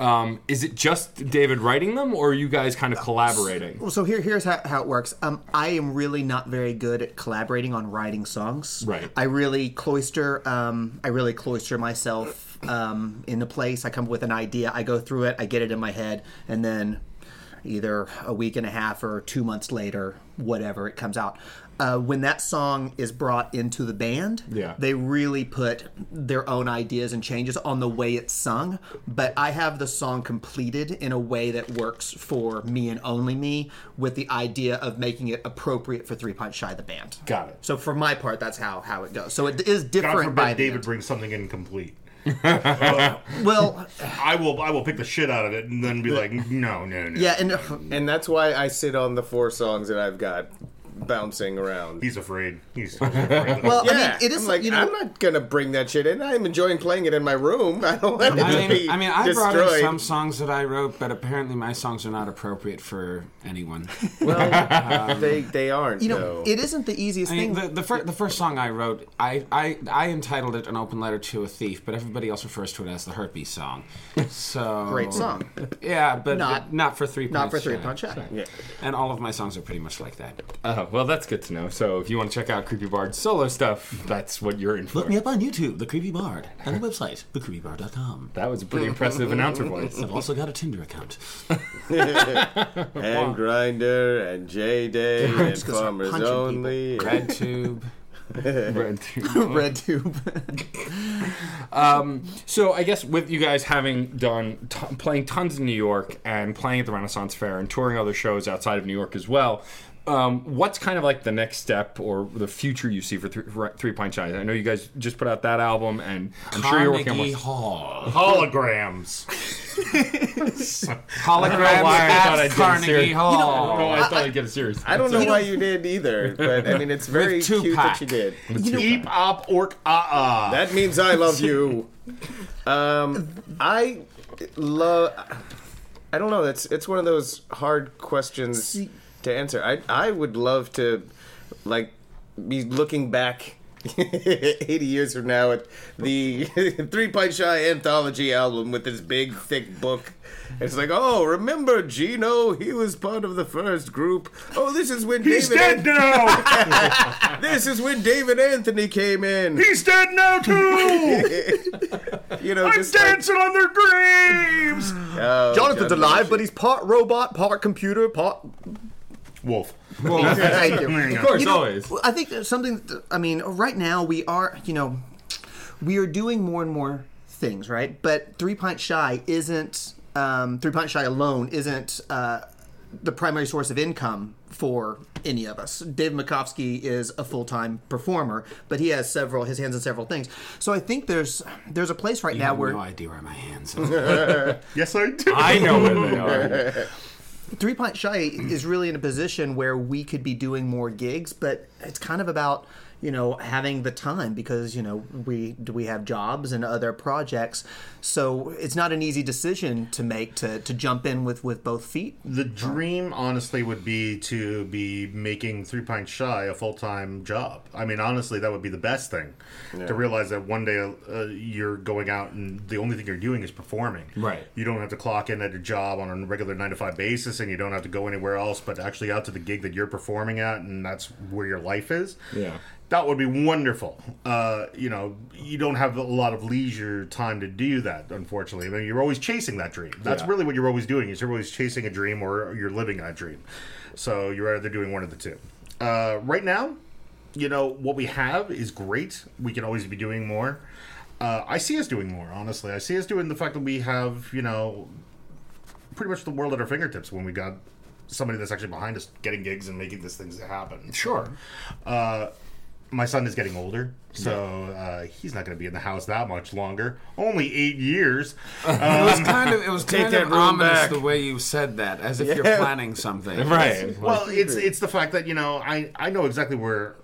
Um, is it just David writing them, or are you guys kind of collaborating? Well, so here, here's how, how it works. Um, I am really not very good at collaborating on writing songs. Right. I really cloister. Um, I really cloister myself um, in the place. I come up with an idea. I go through it. I get it in my head, and then either a week and a half or two months later, whatever it comes out. Uh, when that song is brought into the band, Yeah. they really put their own ideas and changes on the way it's sung. But I have the song completed in a way that works for me and only me, with the idea of making it appropriate for Three Pint Shy, the band. Got it. So for my part, that's how how it goes. So it is different by forbid the David end. brings something incomplete. Well, I will I will pick the shit out of it and then be like, no, no, no. yeah, and And that's why I sit on the four songs that I've got bouncing around. He's afraid. He's totally afraid. well, yeah, I mean, it is I'm like you know. I'm not gonna bring that shit in. I'm enjoying playing it in my room. I don't let it I be I mean, I brought in some songs that I wrote, but apparently my songs are not appropriate for anyone. Well, um, they they aren't. you know, though. it isn't the easiest I mean, thing. the, the, fir- the first song I wrote, I, I, I entitled it "An Open Letter to a Thief," but everybody else refers to it as the Heartbeat song. So Great song. Yeah, but Not- not not for three. Not for Punch Three Shy. Punch yeah. And all of my songs are pretty much like that. Oh, well, that's good to know. So, if you want to check out Creepy Bard's solo stuff, that's what you're in for. Look me up on YouTube, The Creepy Bard, and the website, thecreepybard.com. That was a pretty impressive announcer voice. I've also got a Tinder account. and Grindr and JDate and Just 'cause I'm Farmers punching people. Only. RedTube. Red Tube. Um, so I guess with you guys having done t- playing tons in New York and playing at the Renaissance Fair and touring other shows outside of New York as well, um, what's kind of like the next step or the future you see for Three, for Three Pint Shines? I know you guys just put out that album, and I'm sure you're working on Carnegie Hall. Holograms. Holograms I at thought I'd get a Carnegie serious- Hall. Oh, I thought I'd get a serious. I don't know why you did either, but I mean it's very cute that you did. Eep, op, orc, ah, ah. That means I love you. Um, I love. I don't know. That's it's one of those hard questions to answer. I I would love to, like, be looking back. 80 years from now at the Three Pint Shy anthology album with this big thick book. It's like, oh, remember Gino? He was part of the first group. Oh, this is when He's David. dead now. This is when David Anthony came in. He's dead now too. You know, I'm just like, dancing on their graves. oh, Jonathan's John alive, Belushi. but he's part robot, part computer, part. Wolf. Thank you. There you Of course, You know, always. I think there's something. I mean, right now we are, you know, we are doing more and more things, right? But Three Pint Shy isn't. Um, Three Pint Shy alone isn't uh, the primary source of income for any of us. Dave Mikofsky is a full time performer, but he has several his hands in several things. So I think there's there's a place right now where. You now have where no idea where my hands are. Yes, I do. I know where they are. Three Pint Shy is really in a position where we could be doing more gigs, but it's kind of about you know, having the time because you know we do we have jobs and other projects, so it's not an easy decision to make to to jump in with with both feet. The dream, honestly, would be to be making Three Pints Shy a full time job. I mean, honestly, that would be the best thing. To realize that one day uh, you're going out and the only thing you're doing is performing. Right. You don't have to clock in at a job on a regular nine to five basis, and you don't have to go anywhere else, but actually out to the gig that you're performing at, and that's where your life is. Yeah. That would be wonderful. Uh, you know, you don't have a lot of leisure time to do that, unfortunately. I mean, you're always chasing that dream. That's Yeah. really what you're always doing. Is you're always chasing a dream or you're living that dream. So you're either doing one of the two. Uh, right now, you know, what we have is great. We can always be doing more. Uh, I see us doing more, honestly. I see us doing the fact that we have, you know, pretty much the world at our fingertips when we got somebody that's actually behind us getting gigs and making these things happen. Sure. Uh, my son is getting older, so uh, he's not going to be in the house that much longer. Only eight years. It Uh, was kind of it was kind of ominous back. the way you said that, as if you're planning something. Right. well, it's it's the fact that you know I I know exactly where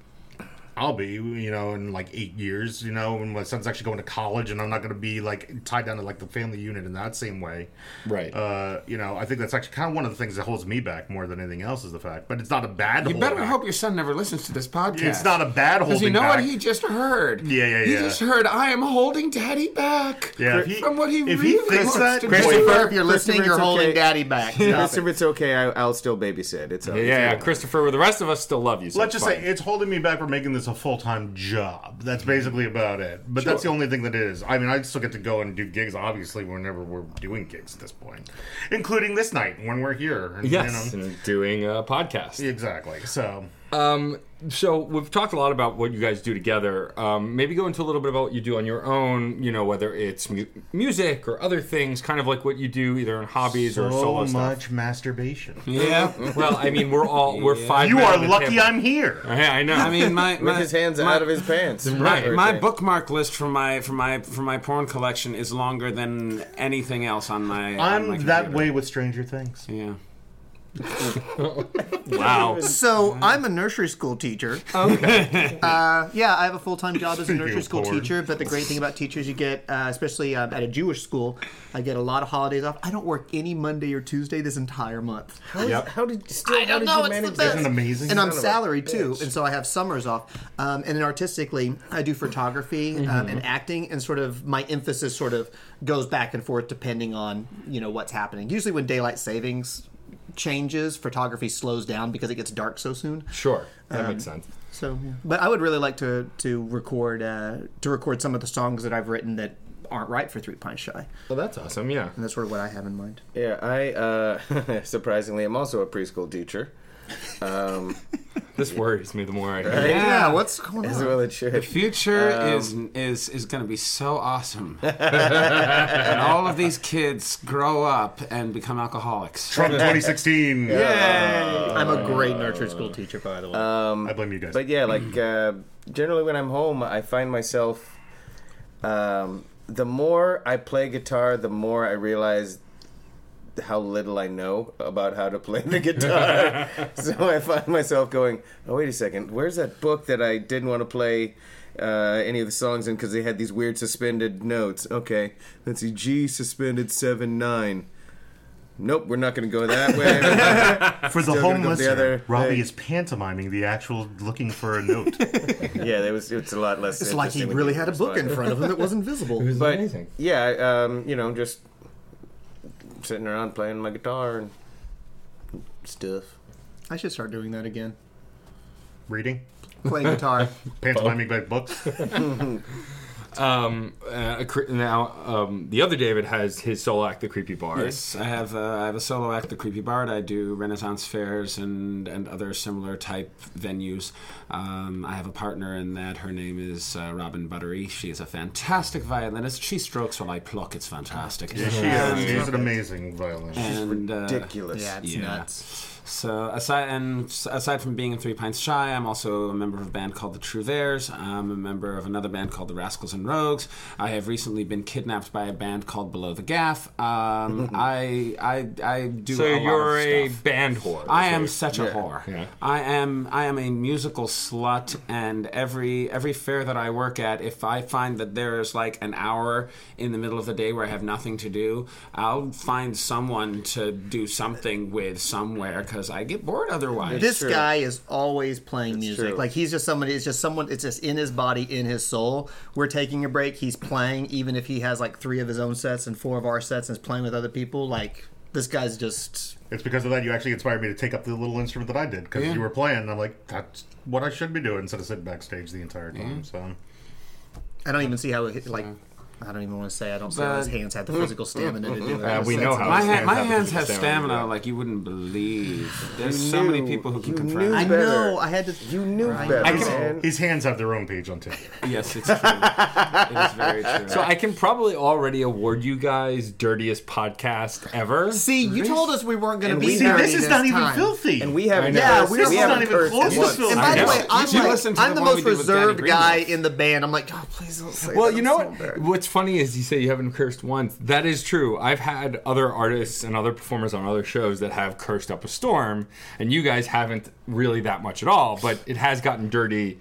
I'll be, you know, in like eight years, you know, when my son's actually going to college, and I'm not going to be like tied down to like the family unit in that same way. Right. Uh, you know, I think that's actually kind of one of the things that holds me back more than anything else is the fact. But it's not a bad. You better back. hope your son never listens to this podcast. It's not a bad Because holding you know back. what he just heard? Yeah, yeah, yeah. He just heard, I am holding daddy back. Yeah, he- from what he if really he thinks wants that, to Christopher, do. Christopher, if you're listening, you're holding okay. daddy back. Christopher, it's okay. I, I'll still babysit. It's yeah, yeah, Christopher. The rest of us still love you. So Let's just fine. say it's holding me back from making this a full time job. That's mm-hmm. basically about it. But that's the only thing that is. I mean, I still get to go and do gigs, obviously, whenever we're doing gigs at this point, including this night when we're here. And, yes, You know, and doing a podcast. exactly. So, Um, so we've talked a lot about what you guys do together. Um, maybe go into a little bit about what you do on your own. You know, whether it's mu- music or other things, kind of like what you do either in hobbies or solo. stuff. so much masturbation. Yeah. Well, I mean, we're all we're five. You are lucky table. I'm here. Yeah, I know. I mean, my, With my his hands my, out of his pants. Right. My Okay. bookmark list for my for my for my porn collection is longer than anything else on my. on my I'm that computer. way with Stranger Things. Yeah. wow. So I'm a nursery school teacher. Okay. uh, yeah, I have a full time job as a nursery school porn. teacher. But the great thing about teachers, you get, uh, especially um, at a Jewish school, I get a lot of holidays off. I don't work any Monday or Tuesday this entire month, How, is- Yep. how did still? I don't know, you it's the manage best. that? Isn't amazing? and I'm Son salaried too, bitch. and so I have summers off. Um, and then artistically, I do photography um, and acting, and sort of my emphasis sort of goes back and forth depending on you know what's happening. Usually, when daylight savings changes, photography slows down because it gets dark so soon. Sure, that makes sense. So, yeah. but I would really like to to record uh, to record some of the songs that I've written that aren't right for Three Pint Shy, Well, that's awesome. Yeah. and that's sort of what I have in mind. Yeah, I uh, surprisingly am also a preschool teacher. Um, This worries me the more I hear. Right? Yeah. what's going as on? well it should. The future Um, is is is going to be so awesome, and all of these kids grow up and become alcoholics. Trump 2016. Yay! I'm a great nursery school teacher, by the way. I blame you guys. But yeah, like uh, generally when I'm home, I find myself. Um, the more I play guitar, the more I realize how little I know about how to play the guitar. so I find myself going, "Oh wait a second, where's that book that I didn't want to play?" Uh, any of the songs in because they had these weird suspended notes. Okay, let's see. G suspended seven nine. Nope, we're not going to go that way. For the Still home gonna the other Robbie way. is pantomiming the actual looking for a note. yeah, there was it's a lot less. it's like he really had a book one. in front of him that wasn't visible. But amazing. yeah, um, you know, just sitting around playing my guitar and stuff. I should start doing that again. Reading, Playing guitar. pantomiming by books. Um, uh, now, um, the other David has his solo act, The Creepy Bard. Yes, I have uh, I have a solo act, The Creepy Bard. I do Renaissance fairs and and other similar type venues. Um, I have a partner in that. Her name is uh, Robin Buttery. She is a fantastic violinist. She strokes while I pluck. It's fantastic. She is. She's an amazing violinist. And uh, Ridiculous. yeah, it's yeah. nuts. So aside and aside from being in Three Pints Shy, I'm also a member of a band called the True Trouvers. I'm a member of another band called the Rascals and Rogues. I have recently been kidnapped by a band called Below the Gaff. Um, I I I do. So a you're a band whore. I am such a whore. Yeah. I am I am a musical slut, and every every fair that I work at, if I find that there's like an hour in the middle of the day where I have nothing to do, I'll find someone to do something with somewhere because I get bored otherwise. This true. guy is always playing music. true. Like he's just somebody. It's just someone. It's just in his body, in his soul. We're taking a break. He's playing, even if he has like three of his own sets and four of our sets, and is playing with other people. Like this guy's just. It's because of that you actually inspired me to take up the little instrument that I did because Yeah. you were playing. And I'm like, that's what I should be doing instead of sitting backstage the entire time. So I don't even see how it, like. I don't even want to say. I don't see his hands have the physical stamina to do it. Uh, we know how my, his ha- hands my have hands have stamina. stamina like you wouldn't believe. There's You so many people who can you confirm. I I, know. I had to. You knew I better, know. man. his hands have their own page on tape. yes, it's true. it is very true. So I can probably already award you guys dirtiest podcast ever. See, you told us we weren't going to be See, this is not even time. filthy. And we haven't. Yeah, cursed- we we don't- haven't It's not even close to filthy. And by the way, I'm, should like, listen to I'm the the one we most did with Danny reserved guy in the band. I'm like, oh, please don't say Well, you know what? so embarrassed." What's funny is you say you haven't cursed once. That is true. I've had other artists and other performers on other shows that have cursed up a storm, and you guys haven't really that much at all. But it has gotten dirty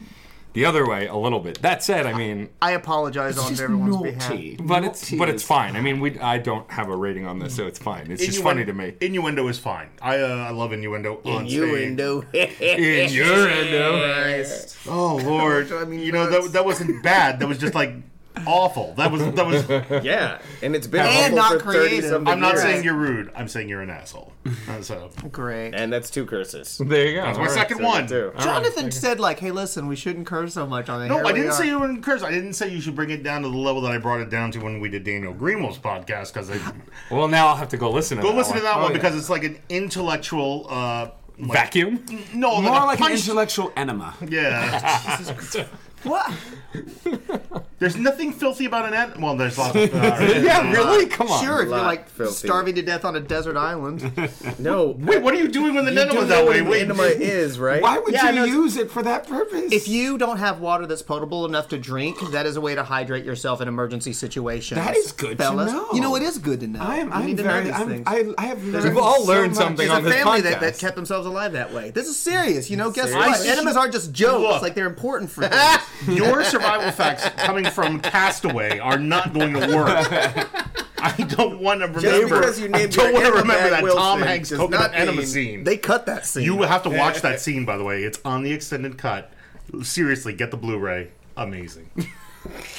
the other way a little bit. That said, I mean, I apologize on everyone's behalf. naughty. but it's but it's fine. I mean, we I don't have a rating on this, so it's fine. It's just funny to me. Innuendo is fine. I uh, I love innuendo on. Innuendo. Innuendo. Oh Lord! I mean, you know that that wasn't bad. That was just like awful. That was that was. yeah, and it's been And not for 30 creative. something I'm not years. saying you're rude. I'm saying you're an asshole. Uh, so Great. And that's two curses. There you go. that's my All right. second So one. too. Jonathan said, like, hey, listen, we shouldn't curse so much on it. No, I didn't say you wouldn't curse. I didn't say you should bring it down to the level that I brought it down to when we did Daniel Greenwald's podcast. Because Well, now I'll have to go listen to go that listen one. to that Oh, one yeah. because it's like an intellectual uh, like, Vacuum. No, More like, a like an punch- intellectual enema. Yeah. What? There's nothing filthy about an ant. Well, there's lots. Of, Yeah, really? Come on. Sure, if you're lot like filthy. starving to death on a desert island. No. Wait, what are you doing when the you do enema's know that what way? an Wait, enema is, right? Why would Yeah, I you know. use it for that purpose? if you don't have water that's potable enough to drink, that is a way to hydrate yourself in emergency situations. That is good to know. You know, it is good to know. I am. You I'm need to know very. these I'm, things. I, I have learned. We've all so learned much. something There's on a this family that, that podcast. kept themselves alive that way. This is serious. You know, guess what? Enemas aren't just jokes. Look. like they're important for things. your survival facts coming from Castaway are not going to work. I don't want to remember. because you I don't want to remember that Wilson Tom Hanks does coconut not enema scene. they cut that scene. you have to watch that scene, by the way. It's on the extended cut. Seriously, get the Blu-ray. Amazing.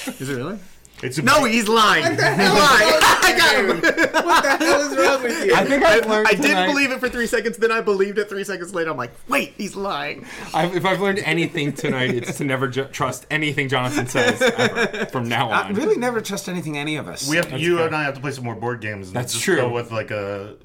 is it really? It's a No, he's lying. He's lying. I got him. What the hell is wrong with you? I think I've learned I didn't believe it for three seconds, then I believed it three seconds later. I'm like, wait, he's lying. I've, if I've learned anything tonight, it's to never ju- trust anything Jonathan says ever, from now on. I on. really never trust anything any of us. we have to, you fair. and I have to play some more board games. And That's just true. Go with like a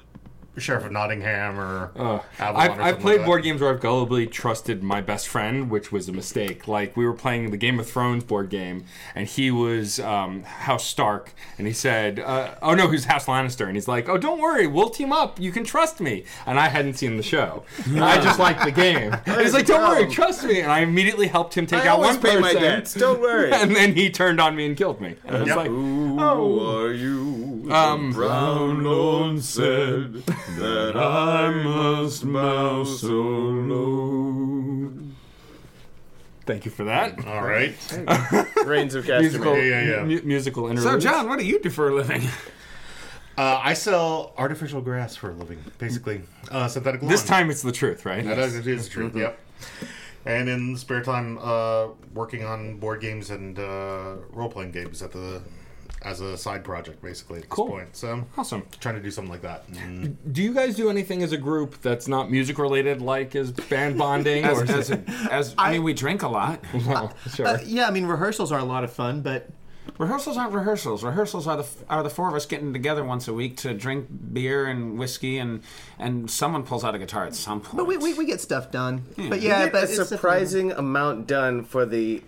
Sheriff of Nottingham or Avalon I've, or I've played like board games where I've gullibly trusted my best friend, which was a mistake. Like we were playing the Game of Thrones board game, and he was um, House Stark, and he said, uh, "Oh no, he's House Lannister," and he's like, "Oh, don't worry, we'll team up. You can trust me." And I hadn't seen the show. I just liked the game. And he's like, "Don't worry, trust me," and I immediately helped him take I out one pay person. my debts. Don't worry. And then he turned on me and killed me. And I was Yep. like, Who oh. are you? Um, Brown Lord said that I must bow so low. Thank you for that. All right. Reigns of Musical, Yeah, yeah, yeah. mu- musical So. John, what do you do for a living? Uh, I sell artificial grass for a living, basically. Uh, synthetic lawn. This time it's the truth, right? That is, it is true. Yep. And in spare time, uh, working on board games and uh, role playing games at the as a side project, basically at this Cool. point. So Awesome. trying to do something like that. And Do you guys do anything as a group that's not music related, like as band bonding? As, or as, a, as I, mean, we drink a lot. well, sure. Uh, yeah, I mean, rehearsals are a lot of fun, but Rehearsals aren't rehearsals. Rehearsals are the are the four of us getting together once a week to drink beer and whiskey, and and someone pulls out a guitar at some point. but we, we, we get stuff done. But You yeah, get but a it's surprising amount done for the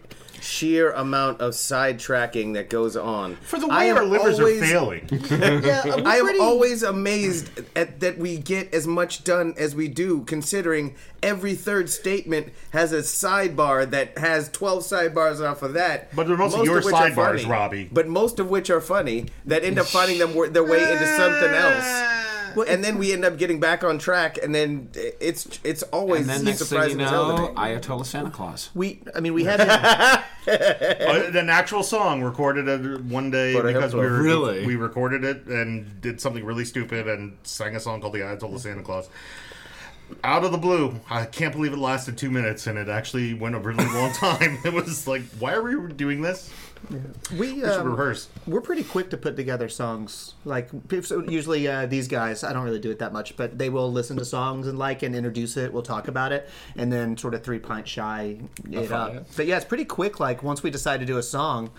sheer amount of sidetracking that goes on. For the I way am our livers always- are failing. yeah, I am pretty- always amazed at that we get as much done as we do, considering every third statement has a sidebar that has twelve sidebars off of that. But they're mostly most your of which are sidebars, funny. Robbie. But most of which are funny that end up finding them their way into something else. Well, and then we end up getting back on track, and then it's it's always And then next thing you surprising to tell the know. Ayatollah Santa Claus. we. I mean, we had. him- Uh, an actual song recorded one day But because we were, Really? we recorded it and did something really stupid and sang a song called "The Ayatollah Santa Claus." Out of the blue, I can't believe it lasted two minutes and it actually went a really long time. It was like, why are we doing this? We We should um, rehearse. we're pretty quick to put together songs. Like usually uh, these guys, I don't really do it that much, but they will listen to songs and like and introduce it. We'll talk about it, and then sort of three pint shy it up. But yeah, it's pretty quick. Like once we decide to do a song,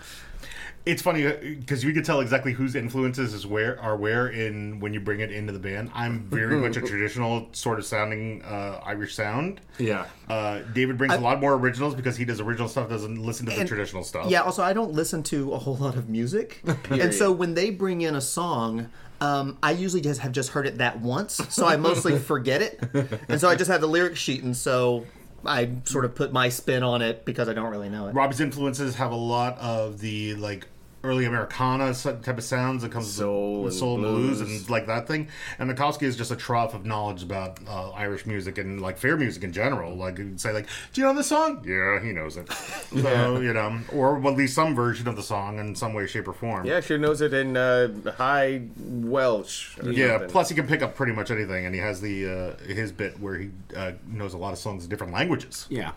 It's funny because you can tell exactly whose influences is where are where in when you bring it into the band. I'm very much a traditional sort of sounding uh, Irish sound. Yeah. Uh, David brings a lot more originals because he does original stuff, doesn't listen to the traditional stuff. Yeah, also I don't listen to a whole lot of music, and so when they bring in a song, um, I usually just have just heard it that once, so I mostly forget it, and so I just have the lyric sheet, and so I sort of put my spin on it because I don't really know it. Robbie's influences have a lot of the like early Americana type of sounds that comes Soul with and soul blues. blues. and like that thing. And Mikofsky is just a trough of knowledge about uh, Irish music and like fair music in general. Like you'd say, like, do you know this song? Yeah, he knows it. So you know, or at least some version of the song in some way, shape, or form. Yeah, sure knows it in uh, High Welsh. or Yeah. something. Plus, he can pick up pretty much anything, and he has the uh, his bit where he uh, knows a lot of songs in different languages. Yeah.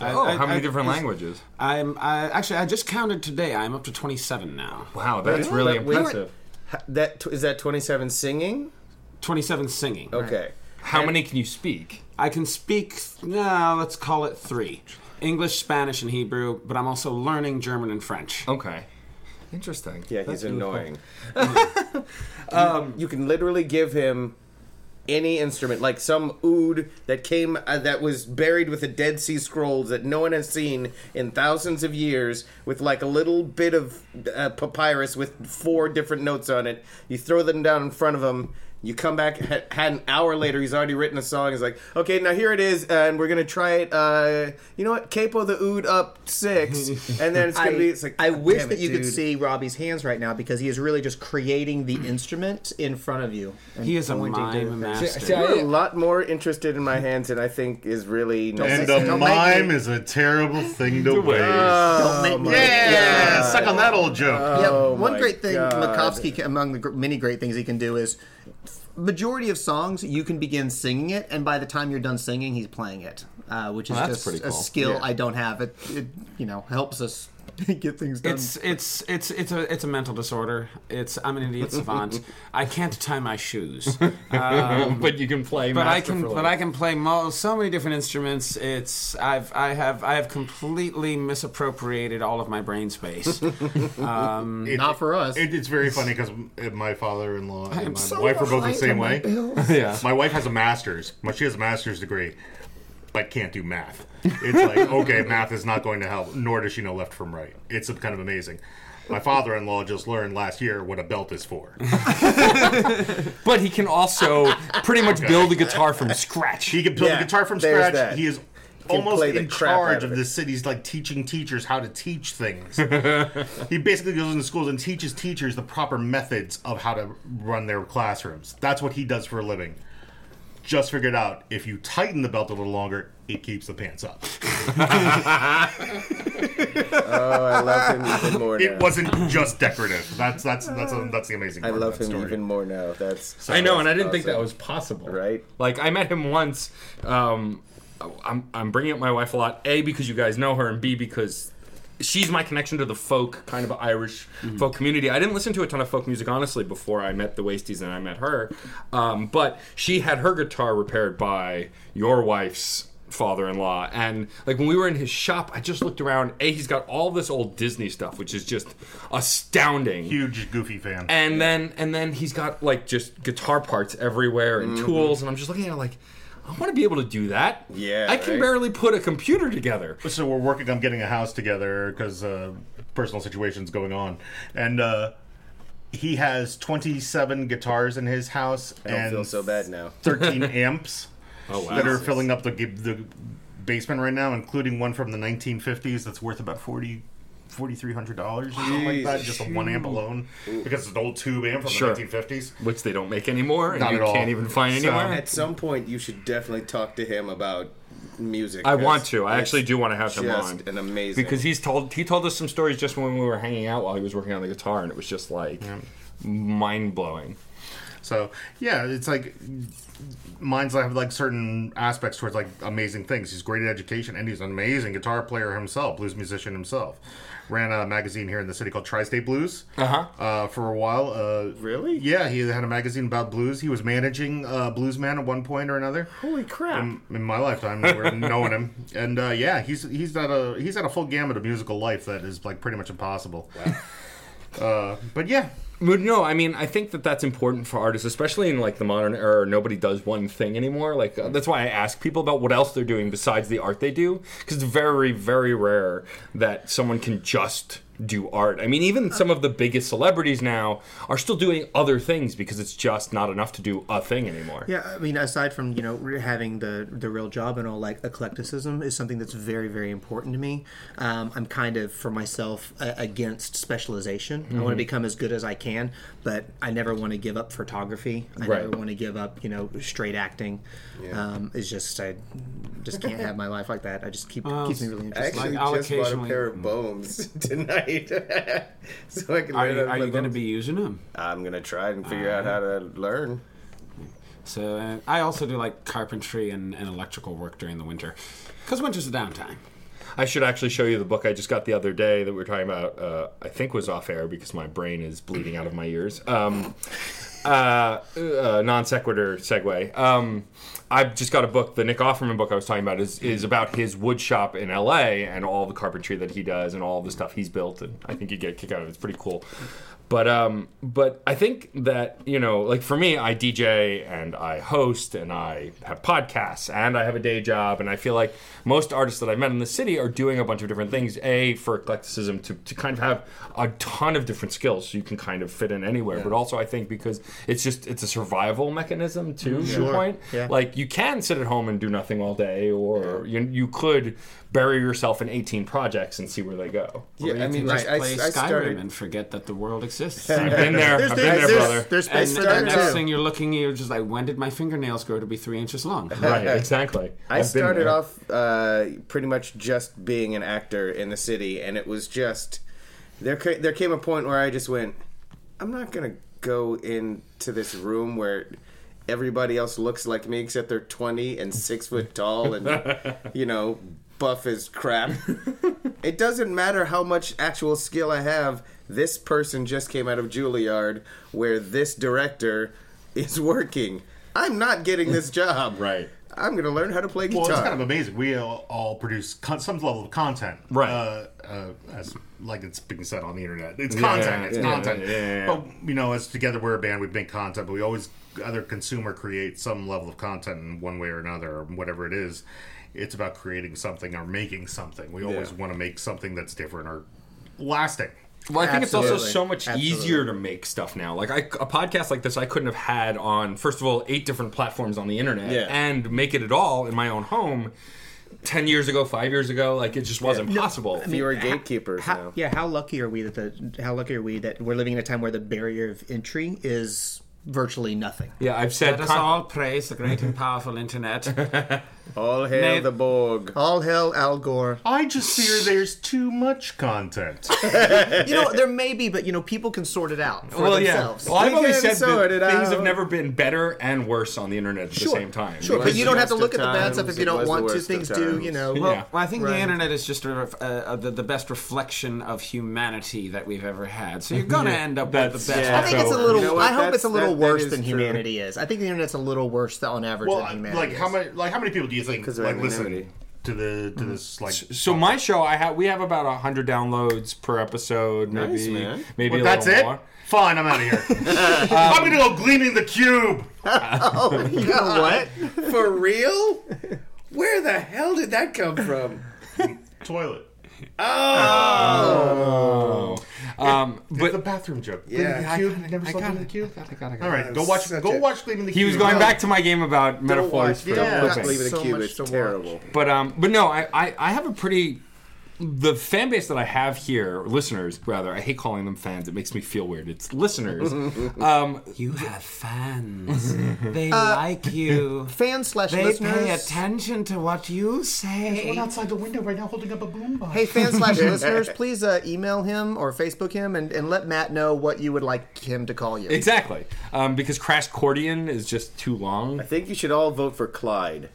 Oh, how many different languages? I'm I, actually I just counted today. I'm up to 27 now. Wow, that's really But we- impressive. Ha- That is that twenty seven singing. 27 singing. Okay. How many can you speak? I can speak. No, let's call it three: English, Spanish, and Hebrew. But I'm also learning German and French. Okay. Interesting. Yeah, That's he's annoying. um, you can literally give him any instrument, like some oud that came uh, that was buried with the Dead Sea Scrolls that no one has seen in thousands of years, with like a little bit of uh, papyrus with four different notes on it. You throw them down in front of him. You come back, had, had an hour later, he's already written a song. He's like, okay, now here it is, and we're gonna try it. Uh, you know what? Capo the oud up six, and then it's gonna I, be. It's like, I God wish damn that it, you could see Robbie's hands right now because he is really just creating the instrument in front of you. and He is a mime master. See, I- You're a lot more interested in my hands than I think is really And necessary. a Don't mime is a terrible thing to waste. Don't make me- yeah, suck on that old joke. Yeah, one great thing God. Mikofsky among the many great things he can do is majority of songs you can begin singing it and by the time you're done singing he's playing it uh, which is Well, just pretty a skill Yeah. I don't have it, it you know helps us get things done It's it's it's it's a it's a mental disorder. It's I'm an idiot savant. I can't tie my shoes, um, but you can play. but I can but I can play mo- so many different instruments. It's I've I have I have completely misappropriated all of my brain space. Um, It- not for us It, it's very funny because my father-in-law and my so wife are both the same my way. Yeah. My wife has a master's. She has a master's degree, but can't do math. It's like okay, math is not going to help. Nor does she know left from right. It's kind of amazing. My father-in-law just learned last year what a belt is for. But he can also pretty much build a guitar from scratch. He can build Yeah, a guitar from there's scratch. that. He is can almost play the in crap out charge of of it. the city's like teaching teachers how to teach things. he basically goes into schools and teaches teachers the proper methods of how to run their classrooms. That's what he does for a living. Just figured out if you tighten the belt a little longer, it keeps the pants up. Oh, I love him even more now. It wasn't just decorative. That's that's that's a, that's the amazing. I Part love of that him story. even more now. That's I know, and I didn't think that was possible. Right. Like I met him once. Um, I'm I'm bringing up my wife a lot. A because you guys know her, and B because she's my connection to the folk kind of Irish Mm-hmm. folk community. I didn't listen to a ton of folk music honestly before I met the Wasties and I met her. Um, but she had her guitar repaired by your wife's father-in-law and like when we were in his shop i just looked around a he's got all this old disney stuff which is just astounding Huge goofy fan. and then and then he's got like just guitar parts everywhere and Mm-hmm. tools and i'm just looking at it like I want to be able to do that. Yeah, I can right? barely put a computer together. So we're working on getting a house together because uh, personal situations going on, and uh, he has 27 guitars in his house I don't and feel so bad now. 13 amps Oh wow. that are filling up the the basement right now, including one from the 1950s that's worth about 40. Forty-three hundred dollars, or something like that, just a one amp alone, because it's an old tube amp from Sure. the 1950s. Which they don't make anymore, and Not you at all. can't even find So- anywhere. At some point, you should definitely talk to him about music. I want to. I actually do want to have him just on. an amazing because he's told he told us some stories just when we were hanging out while he was working on the guitar, and it was just like mind blowing. So yeah, it's like mine's have like certain aspects towards like amazing things. He's great at education, and he's an amazing guitar player himself, blues musician himself. Ran a magazine here in the city called Tri-State Blues Uh-huh. uh, for a while. Uh, Really? Yeah, he had a magazine about blues. He was managing uh, Bluesman at one point or another. Holy crap! In, in my lifetime, knowing him, and uh, yeah, he's he's got a he's had a full gamut of musical life that is like pretty much impossible. Uh, but yeah, But no, I mean, I think that that's important for artists, especially in like the modern era. Nobody does one thing anymore. Like uh, that's why I ask people about what else they're doing besides the art they do, because it's very, very rare that someone can just do art. I mean, even some of the biggest celebrities now are still doing other things because it's just not enough to do a thing anymore. Yeah, I mean, aside from you know having the the real job and all, like eclecticism is something that's very very important to me. Um, I'm kind of for myself uh, against specialization. I want to become as good as I can, but I never want to give up photography. I Right. never want to give up you know straight acting. Um, it's just I just can't have my life like that. I just keep keeps me really I interested. actually Like, I'll just bought a pair of bones tonight, so I can. Are learn you, are you going to be using them? I'm gonna try and figure out how to learn. So uh, I also do like carpentry and, and electrical work during the winter, because winter's a downtime. I should actually show you the book I just got the other day that we were talking about. Uh, I think was off air because my brain is bleeding out of my ears. Um, uh, uh, non sequitur segue. Um, I've just got a book. The Nick Offerman book I was talking about is is about his wood shop in L.A. and all the carpentry that he does and all the stuff he's built. And I think you get a kick out of it. It's pretty cool. But um, but I think that you know, like for me, I DJ and I host and I have podcasts and I have a day job, and I feel like most artists that I've met in the city are doing a bunch of different things. A for eclecticism to, to kind of have a ton of different skills, so you can kind of fit in anywhere. But also, I think because it's just it's a survival mechanism too. To your point, Yeah. like you can sit at home and do nothing all day, or you you could bury yourself in 18 projects and see where they go. Yeah, Or you I mean, can just I, I, play I Skyrim started. and forget that the world exists. I've been there. There's, I've been there, there's, brother. there's And space for the next too. thing you're looking, at, you're just like, when did my fingernails grow to be three inches long? Right, exactly. I I've started off uh, pretty much just being an actor in the city, and it was just there. Ca- there came a point where I just went, "I'm not gonna go into this room where everybody else looks like me, except they're 20 and six foot tall, and you know, buff as crap." it doesn't matter how much actual skill I have. This person just came out of Juilliard, where this director is working. I'm not getting this job. Right. I'm gonna learn how to play guitar. Well, it's kind of amazing. We all, all produce con- some level of content, Right. Uh, uh, as like it's being said on the internet, it's Yeah, content. it's yeah, content. yeah, yeah, yeah. But you know, as together we're a band, we make content, but we always either consume or create some level of content in one way or another, or whatever it is. It's about creating something or making something. We always Yeah. want to make something that's different or lasting. Well, I think it's also so much Absolutely. easier to make stuff now. Like I, a podcast like this, I couldn't have had on first of all eight different platforms on the internet, Yeah. and make it at all in my own home. Ten years ago, five years ago, like it just wasn't possible. Fewer gatekeepers How, now. yeah, how lucky are we that the how lucky are we that we're living in a time where the barrier of entry is virtually nothing. yeah, I've said Let us all praise the great and powerful internet. All hail Nate- the Borg. All hell, Al Gore. I just fear there's too much content. You know, there may be, but you know, people can sort it out for well, themselves. yeah. Well, I've We always can said sort that it things have out. never been better and worse on the internet at the same time. Sure, but you don't have to look at the of bad stuff if you don't want to. Things do, you times. know. Yeah. Well, I think Right. the internet is just a, uh, the, the best reflection of humanity that we've ever had. So you're going to end up with the best. yeah. I think it's a So- little. You know what? I hope That's- it's a little that- that worse is than true. humanity is. I think the internet's a little worse on average well, than humanity. like how is. many like how many people do you think 'Cause of like listen to the to mm-hmm. this like. So my show, I have we have about hundred downloads per episode, maybe man. maybe Well, a that's little it. more. Fine, I'm out of here. I'm gonna go gleaming the cube. Oh, You know what? For real? Where the hell did that come from? Toilet. Oh. Oh. Um, But but the bathroom joke. Yeah, Gleaming the I cube. got it, Never I saw got Gleaming the cube. I got it, I got it. All right, go watch. such Go a- watch Gleaming the He was going back to my game about Don't metaphors watch. for Yeah, flipping. Leave It So Cube much is terrible. But um, but no, I, I I have a pretty the fan base that I have here, listeners rather. I hate calling them fans. It makes me feel weird. It's listeners. um, You have fans. they like you. Fans slash They listeners. pay attention to what you say. There's One say. outside the window right now, holding up a boombox. Hey, fans slash listeners, please uh, email him or Facebook him and, and let Matt know what you would like him to call you. exactly. Um, because Crash Cordian is just too long. I think you should all vote for Clyde.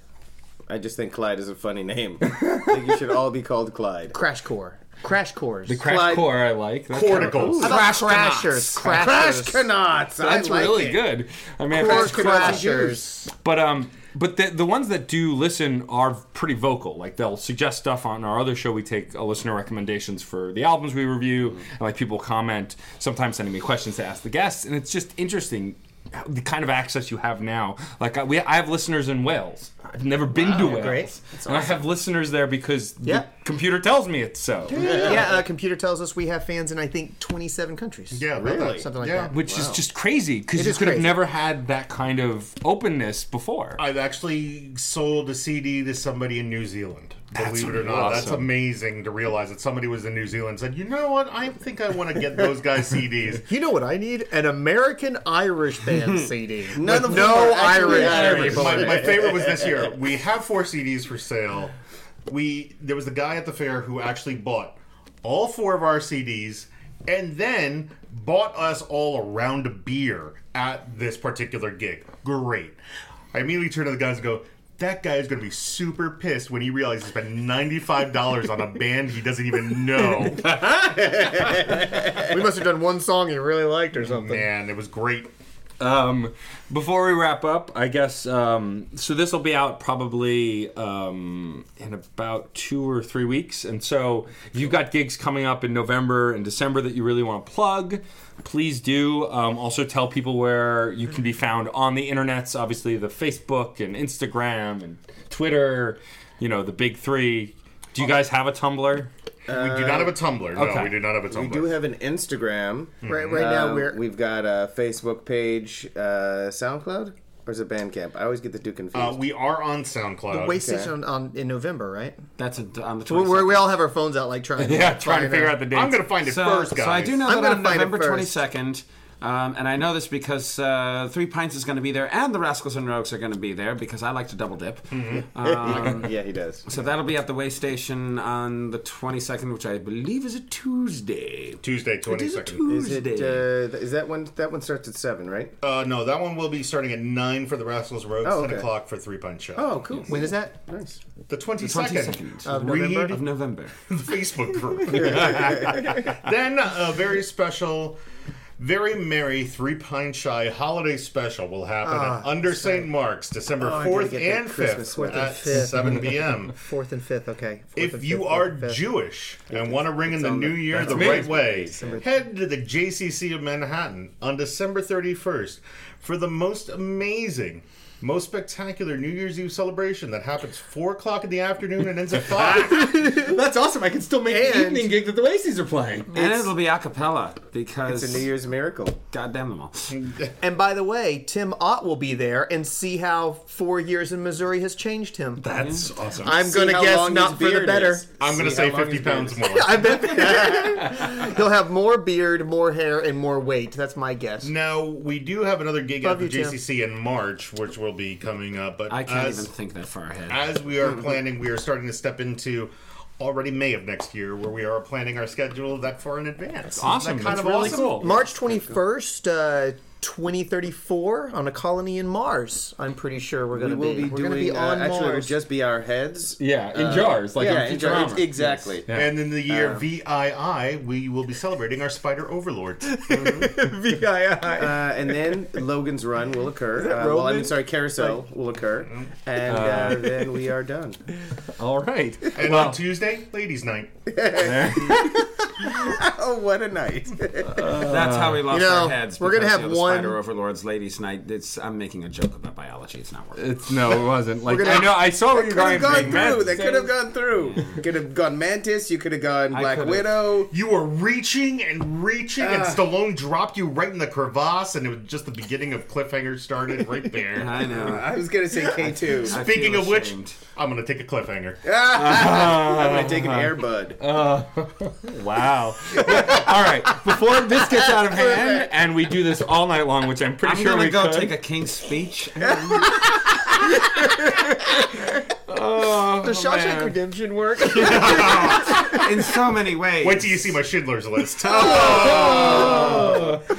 I just think Clyde is a funny name. I think you should all be called Clyde. Crash Core. Crash Cores. The Crash Clyde- Core I like. That's kinda Corticals. cool. How Crash Crashers. Crash Crashers. Cannots. That's I like really it. good. I mean, Core I've- Crashers. But um, but the the ones that do listen are pretty vocal. Like they'll suggest stuff on our other show. We take uh, listener recommendations for the albums we review, and like people comment, sometimes sending me questions to ask the guests, and it's just interesting. How- The kind of access you have now, like I, we, I have listeners in Wales. I've never been to Wales, great. and I have listeners there because Yeah. the computer tells me it's so. Yeah, uh, computer tells us we have fans in I think 27 countries. Yeah, Really? Something like yeah. that. Which is just crazy because It you is could have never had that kind of openness before. I've actually sold a CD to somebody in New Zealand. That's Believe it or not, that's amazing to realize that somebody was in New Zealand and said, "You know what? I think I want to get those guys CDs." You know what I need? An American Irish band CD. None of no Irish Irish. my, in my favorite was this year. We have four CDs for sale. We there was a guy at the fair who actually bought all four of our CDs and then bought us all a round of beer at this particular gig. Great. I immediately turn to the guys and go. That guy is going to be super pissed when he realizes he spent $95 on a band he doesn't even know. We must have done one song he really liked or something. Man, it was great. Um, before we wrap up, I guess um, so. This will be out probably um, in about two or three weeks, and so if you've got gigs coming up in November and December that you really want to plug, please do. Um, also, tell people where you can be found on the internets. Obviously, the Facebook and Instagram and Twitter. You know, the big three. Do you guys have a Tumblr? We do not have a Tumblr. No, okay. we do not have a Tumblr. We do have an Instagram. Right, right now Uh, we're we've got a Facebook page, uh, SoundCloud, or is it Bandcamp? I always get the two confused. uh, we are on SoundCloud. way station on, on in November, right? That's a, on the We, 22nd. we all have our phones out, like trying. Yeah, to trying to figure out the date. I'm going to find it So, first, guys. so I do know I'm that on find it November first. 22nd, um, and I know this because uh, Three Pints is going to be there, and the Rascals and Rogues are going to be there because I like to double dip. Um, yeah, he does. so that'll be at the Way Station on the 22nd, which I believe is a Tuesday. Tuesday, It is a 22nd. Is it? Uh, is that one? That one starts at seven, right? Uh, no, that one will be starting at 9 for the Rascals Road, Oh, okay. 10 o'clock for Three Pint Show. Oh, cool. When is that? Nice. The 22nd. 22nd Of Read November? of November. the Facebook group. then a very special, very merry Three Pints Shy holiday special will happen at Under St. Mark's December Oh, I gotta 4th get that and Christmas 5th sweater. at 5th. 7 p.m. Fourth and fifth. Okay. Fourth If and you fifth, are and fifth. Jewish and want to ring in the on new the- year the me. right way, head to the JCC of Manhattan on December 31st for the most amazing, most spectacular New Year's Eve celebration that happens 4 o'clock in the afternoon and ends at 5. That's awesome. I can still make the evening gig that the Wasties are playing. and it'll be a cappella because It's a New Year's miracle. goddamn them all. And by the way, Tim Ott will be there and see how four years in Missouri has changed him. That's awesome. I'm going to guess not for the better. is. I'm going to say 50 pounds more. I bet he'll have more beard, more hair, and more weight. That's my guess. Now we do have another gig Love at the you, Tim. JCC in March, which will be coming up. But I can't as, even think that far ahead. as we are planning, we are starting to step into already May of next year, where we are planning our schedule that far in advance. awesome. Isn't that kind That's of really awesome? cool. March 21st, uh, 2034 on a colony in Mars. I'm pretty sure we're gonna will be We're doing. gonna be uh, on actually, it would Mars. just be our heads. Yeah, in Uh, jars, like yeah, in in jars. Futurama. Exactly. Yeah. And in the year VII, we will be celebrating our spider overlords. V I I uh, and then Logan's Run will occur. Uh, well, I mean, sorry, Carousel will occur, and uh, then we are done. All right. And on Tuesday, ladies' night. Oh, what a night! That's how we lost You know, our heads. we're gonna have you know, the one- Spider Overlords Ladies Night. It's, I'm making a joke about biology. It's not working. It's no, it wasn't. Like gonna- I know, I saw where you're could have going. gone Big Man. through. That could have gone through. Could have gone Mantis. You could have gone Black Widow. You were reaching and reaching, and Stallone dropped you right in the crevasse, and it was just the beginning of cliffhanger started right there. I know. I was gonna say K two. Speaking feel of which. I'm gonna take a cliffhanger. I'm gonna take an Airbud. Wow. all right. Before this gets out of hand, and we do this all night long, which I'm pretty I'm sure gonna we go could. take a king's speech. Does Shawshank man. Redemption work? in so many ways. Wait till you see my Schindler's List.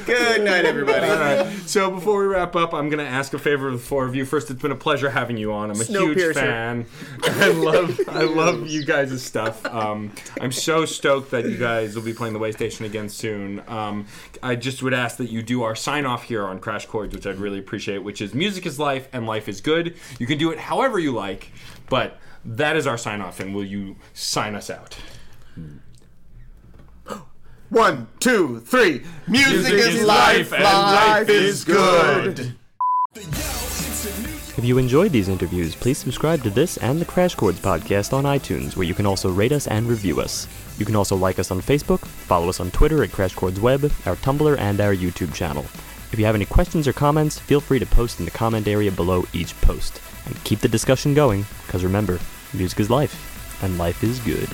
Good night, everybody. All right. So before we wrap up, I'm going to ask a favor of the four of you. First, it's been a pleasure having you on. I'm a huge Snowpiercer. fan. I love, I love you guys' stuff. Um, I'm so stoked that you guys will be playing the Waystation again soon. Um, I just would ask that you do our sign off here on Crash Chords, which I'd really appreciate. Which is music is life and life is good. You can do it however you like, but that is our sign off. And will you sign us out? One, two, three. Music, Music is, is life, life, and life is good. If you enjoyed these interviews, please subscribe to this and the Crash Chords podcast on iTunes, where you can also rate us and review us. You can also like us on Facebook, follow us on Twitter at Crash Chords Web, our Tumblr, and our YouTube channel. If you have any questions or comments, feel free to post in the comment area below each post. And keep the discussion going, because remember, music is life, and life is good.